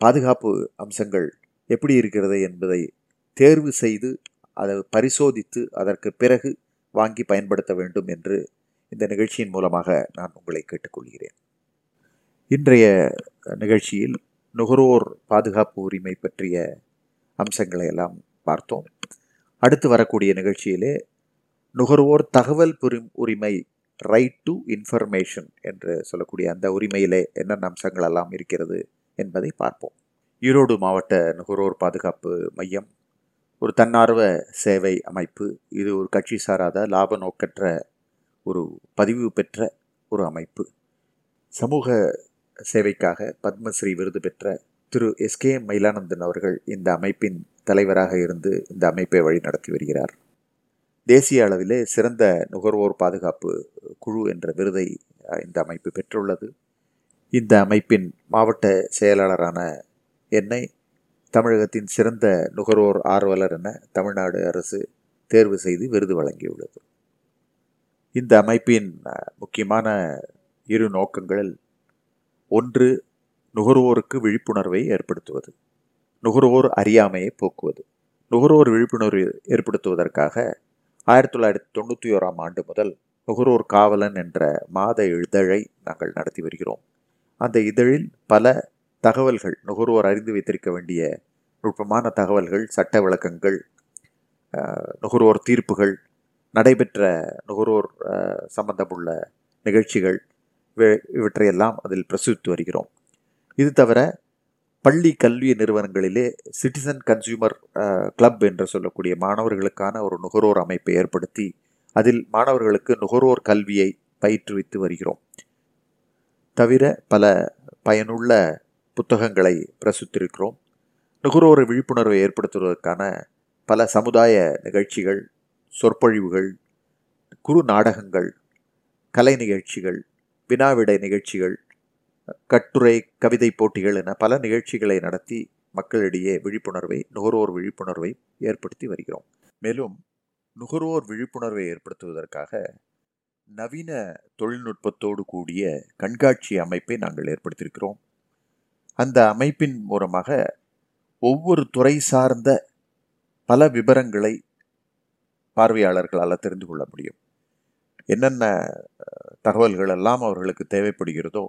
பாதுகாப்பு அம்சங்கள் எப்படி இருக்கிறது என்பதை தேர்வு செய்து அதை பரிசோதித்து அதற்கு பிறகு வாங்கி பயன்படுத்த வேண்டும் என்று இந்த நிகழ்ச்சியின் மூலமாக நான் உங்களை கேட்டுக்கொள்கிறேன். இன்றைய நிகழ்ச்சியில் நுகர்வோர் பாதுகாப்பு உரிமை பற்றிய அம்சங்களை எல்லாம் பார்த்தோம். அடுத்து வரக்கூடிய நிகழ்ச்சியிலே நுகர்வோர் தகவல் புரி- உரிமை ரைட் டு இன்ஃபர்மேஷன் என்று சொல்லக்கூடிய அந்த உரிமையிலே என்னென்ன அம்சங்கள் எல்லாம் இருக்கிறது என்பதை பார்ப்போம். ஈரோடு மாவட்ட நுகர்வோர் பாதுகாப்பு மையம் ஒரு தன்னார்வ சேவை அமைப்பு இது ஒரு கட்சி சாராத லாப நோக்கற்ற ஒரு பதிவு பெற்ற ஒரு அமைப்பு. சமூக சேவைக்காக பத்மஸ்ரீ விருது பெற்ற திரு எஸ் கே மயிலானந்தன் அவர்கள் இந்த அமைப்பின் தலைவராக இருந்து இந்த அமைப்பை வழிநடத்தி வருகிறார். தேசிய அளவிலே சிறந்த நுகர்வோர் பாதுகாப்பு குழு என்ற விருதை இந்த அமைப்பு பெற்றுள்ளது. இந்த அமைப்பின் மாவட்ட செயலாளரான என்னை தமிழகத்தின் சிறந்த நுகர்வோர் ஆர்வலர் என தமிழ்நாடு அரசு தேர்வு செய்து விருது வழங்கியுள்ளது. இந்த அமைப்பின் முக்கியமான இரு நோக்கங்களில் ஒன்று நுகர்வோருக்கு விழிப்புணர்வை ஏற்படுத்துவது நுகர்வோர் அறியாமையை போக்குவது. நுகர்வோர் விழிப்புணர்வு ஏற்படுத்துவதற்காக ஆயிரத்தி தொள்ளாயிரத்தி தொண்ணூற்றி ஓராம் ஆண்டு முதல் நுகர்வோர் காவலன் என்ற மாத இதழை நாங்கள் நடத்தி வருகிறோம். அந்த இதழில் பல தகவல்கள் நுகர்வோர் அறிந்து வைத்திருக்க வேண்டிய நுட்பமான தகவல்கள் சட்ட விளக்கங்கள் நுகர்வோர் தீர்ப்புகள் நடைபெற்ற நுகர்வோர் சம்பந்தமுள்ள நிகழ்ச்சிகள் இவற்றையெல்லாம் அதில் பிரசுரித்து வருகிறோம். இது தவிர பள்ளி கல்வி நிறுவனங்களிலே சிட்டிசன் கன்சியூமர் கிளப் என்று சொல்லக்கூடிய மாணவர்களுக்கான ஒரு நுகர்வோர் அமைப்பை ஏற்படுத்தி அதில் மாணவர்களுக்கு நுகர்வோர் கல்வியை பயிற்றுவித்து வருகிறோம். தவிர பல பயனுள்ள புத்தகங்களை பிரசுத்திருக்கிறோம் நுகர்வோர் விழிப்புணர்வை ஏற்படுத்துவதற்கான பல சமுதாய நிகழ்ச்சிகள் சொற்பொழிவுகள் குறு நாடகங்கள் கலை நிகழ்ச்சிகள் வினாவிடை நிகழ்ச்சிகள் கட்டுரை கவிதை போட்டிகள் என பல நிகழ்ச்சிகளை நடத்தி மக்களிடையே விழிப்புணர்வை நுகர்வோர் விழிப்புணர்வை ஏற்படுத்தி வருகிறோம். மேலும் நுகர்வோர் விழிப்புணர்வை ஏற்படுத்துவதற்காக நவீன தொழில்நுட்பத்தோடு கூடிய கண்காட்சி அமைப்பை நாங்கள் ஏற்படுத்தியிருக்கிறோம். அந்த அமைப்பின் மூலமாக ஒவ்வொரு துறை சார்ந்த பல விவரங்களை பார்வையாளர்களால் தெரிந்து கொள்ள முடியும். என்னென்ன தகவல்கள் எல்லாம் அவர்களுக்கு தேவைப்படுகிறதோ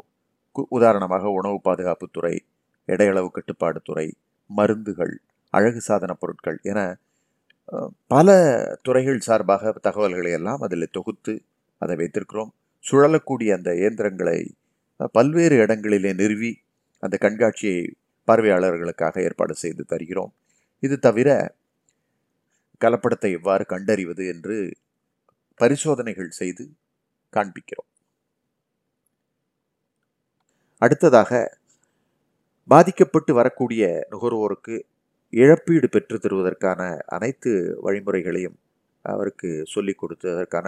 உதாரணமாக உணவு பாதுகாப்புத்துறை எடையளவு கட்டுப்பாடு துறை மருந்துகள் அழகு சாதன பொருட்கள் என பல துறைகள் சார்பாக தகவல்களை எல்லாம் அதில் தொகுத்து அதை வைத்திருக்கிறோம். சுழலக்கூடிய அந்த இயந்திரங்களை பல்வேறு இடங்களிலே நிறுவி அந்த கண்காட்சியை பார்வையாளர்களுக்காக ஏற்பாடு செய்து தருகிறோம். இது தவிர கலப்படத்தை எவ்வாறு கண்டறிவது என்று பரிசோதனைகள் செய்து காண்பிக்கிறோம். அடுத்ததாக பாதிக்கப்பட்டு வரக்கூடிய நுகர்வோருக்கு இழப்பீடு பெற்று தருவதற்கான அனைத்து வழிமுறைகளையும் அவருக்கு சொல்லிக் கொடுத்து அதற்கான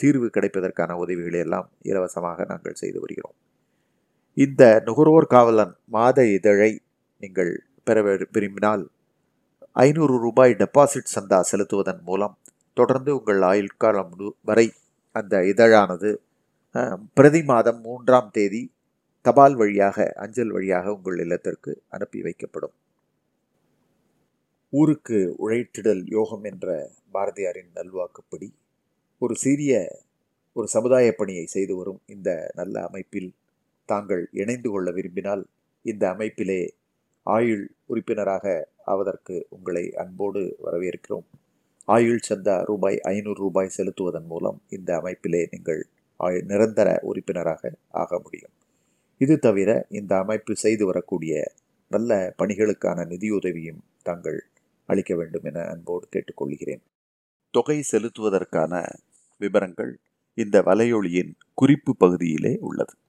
தீர்வு கிடைப்பதற்கான உதவிகளை எல்லாம் இலவசமாக நாங்கள் செய்து வருகிறோம். இந்த நுகர்வோர் காவலன் மாத இதழை நீங்கள் பெற விரும்பினால் ஐநூறு ரூபாய் டெபாசிட் சந்தா செலுத்துவதன் மூலம் தொடர்ந்து உங்கள் ஆயுள் காலம் வரை அந்த இதழானது பிரதி மாதம் மூன்றாம் தேதி தபால் வழியாக அஞ்சல் வழியாக உங்கள் இல்லத்திற்கு அனுப்பி வைக்கப்படும். ஊருக்கு உழைத்திடல் யோகம் என்ற பாரதியாரின் நல்வாக்குப்படி ஒரு சிறிய ஒரு சமுதாய பணியை செய்து வரும் இந்த நல்ல அமைப்பில் தாங்கள் இணைந்து கொள்ள விரும்பினால் இந்த அமைப்பிலே ஆயுள் உறுப்பினராக ஆவதற்கு உங்களை அன்போடு வரவேற்கிறோம். ஆயுள் சந்தா ரூபாய் ஐநூறு ரூபாய் செலுத்துவதன் மூலம் இந்த அமைப்பிலே நீங்கள் ஆயுள் நிரந்தர உறுப்பினராக ஆக முடியும். இது தவிர இந்த அமைப்பு செய்து வரக்கூடிய நல்ல பணிகளுக்கான நிதியுதவியும் தாங்கள் அளிக்க வேண்டும் என அன்போடு கேட்டுக்கொள்கிறேன். தொகை செலுத்துவதற்கான விவரங்கள் இந்த வலையொலியின் குறிப்பு பகுதியிலே உள்ளது.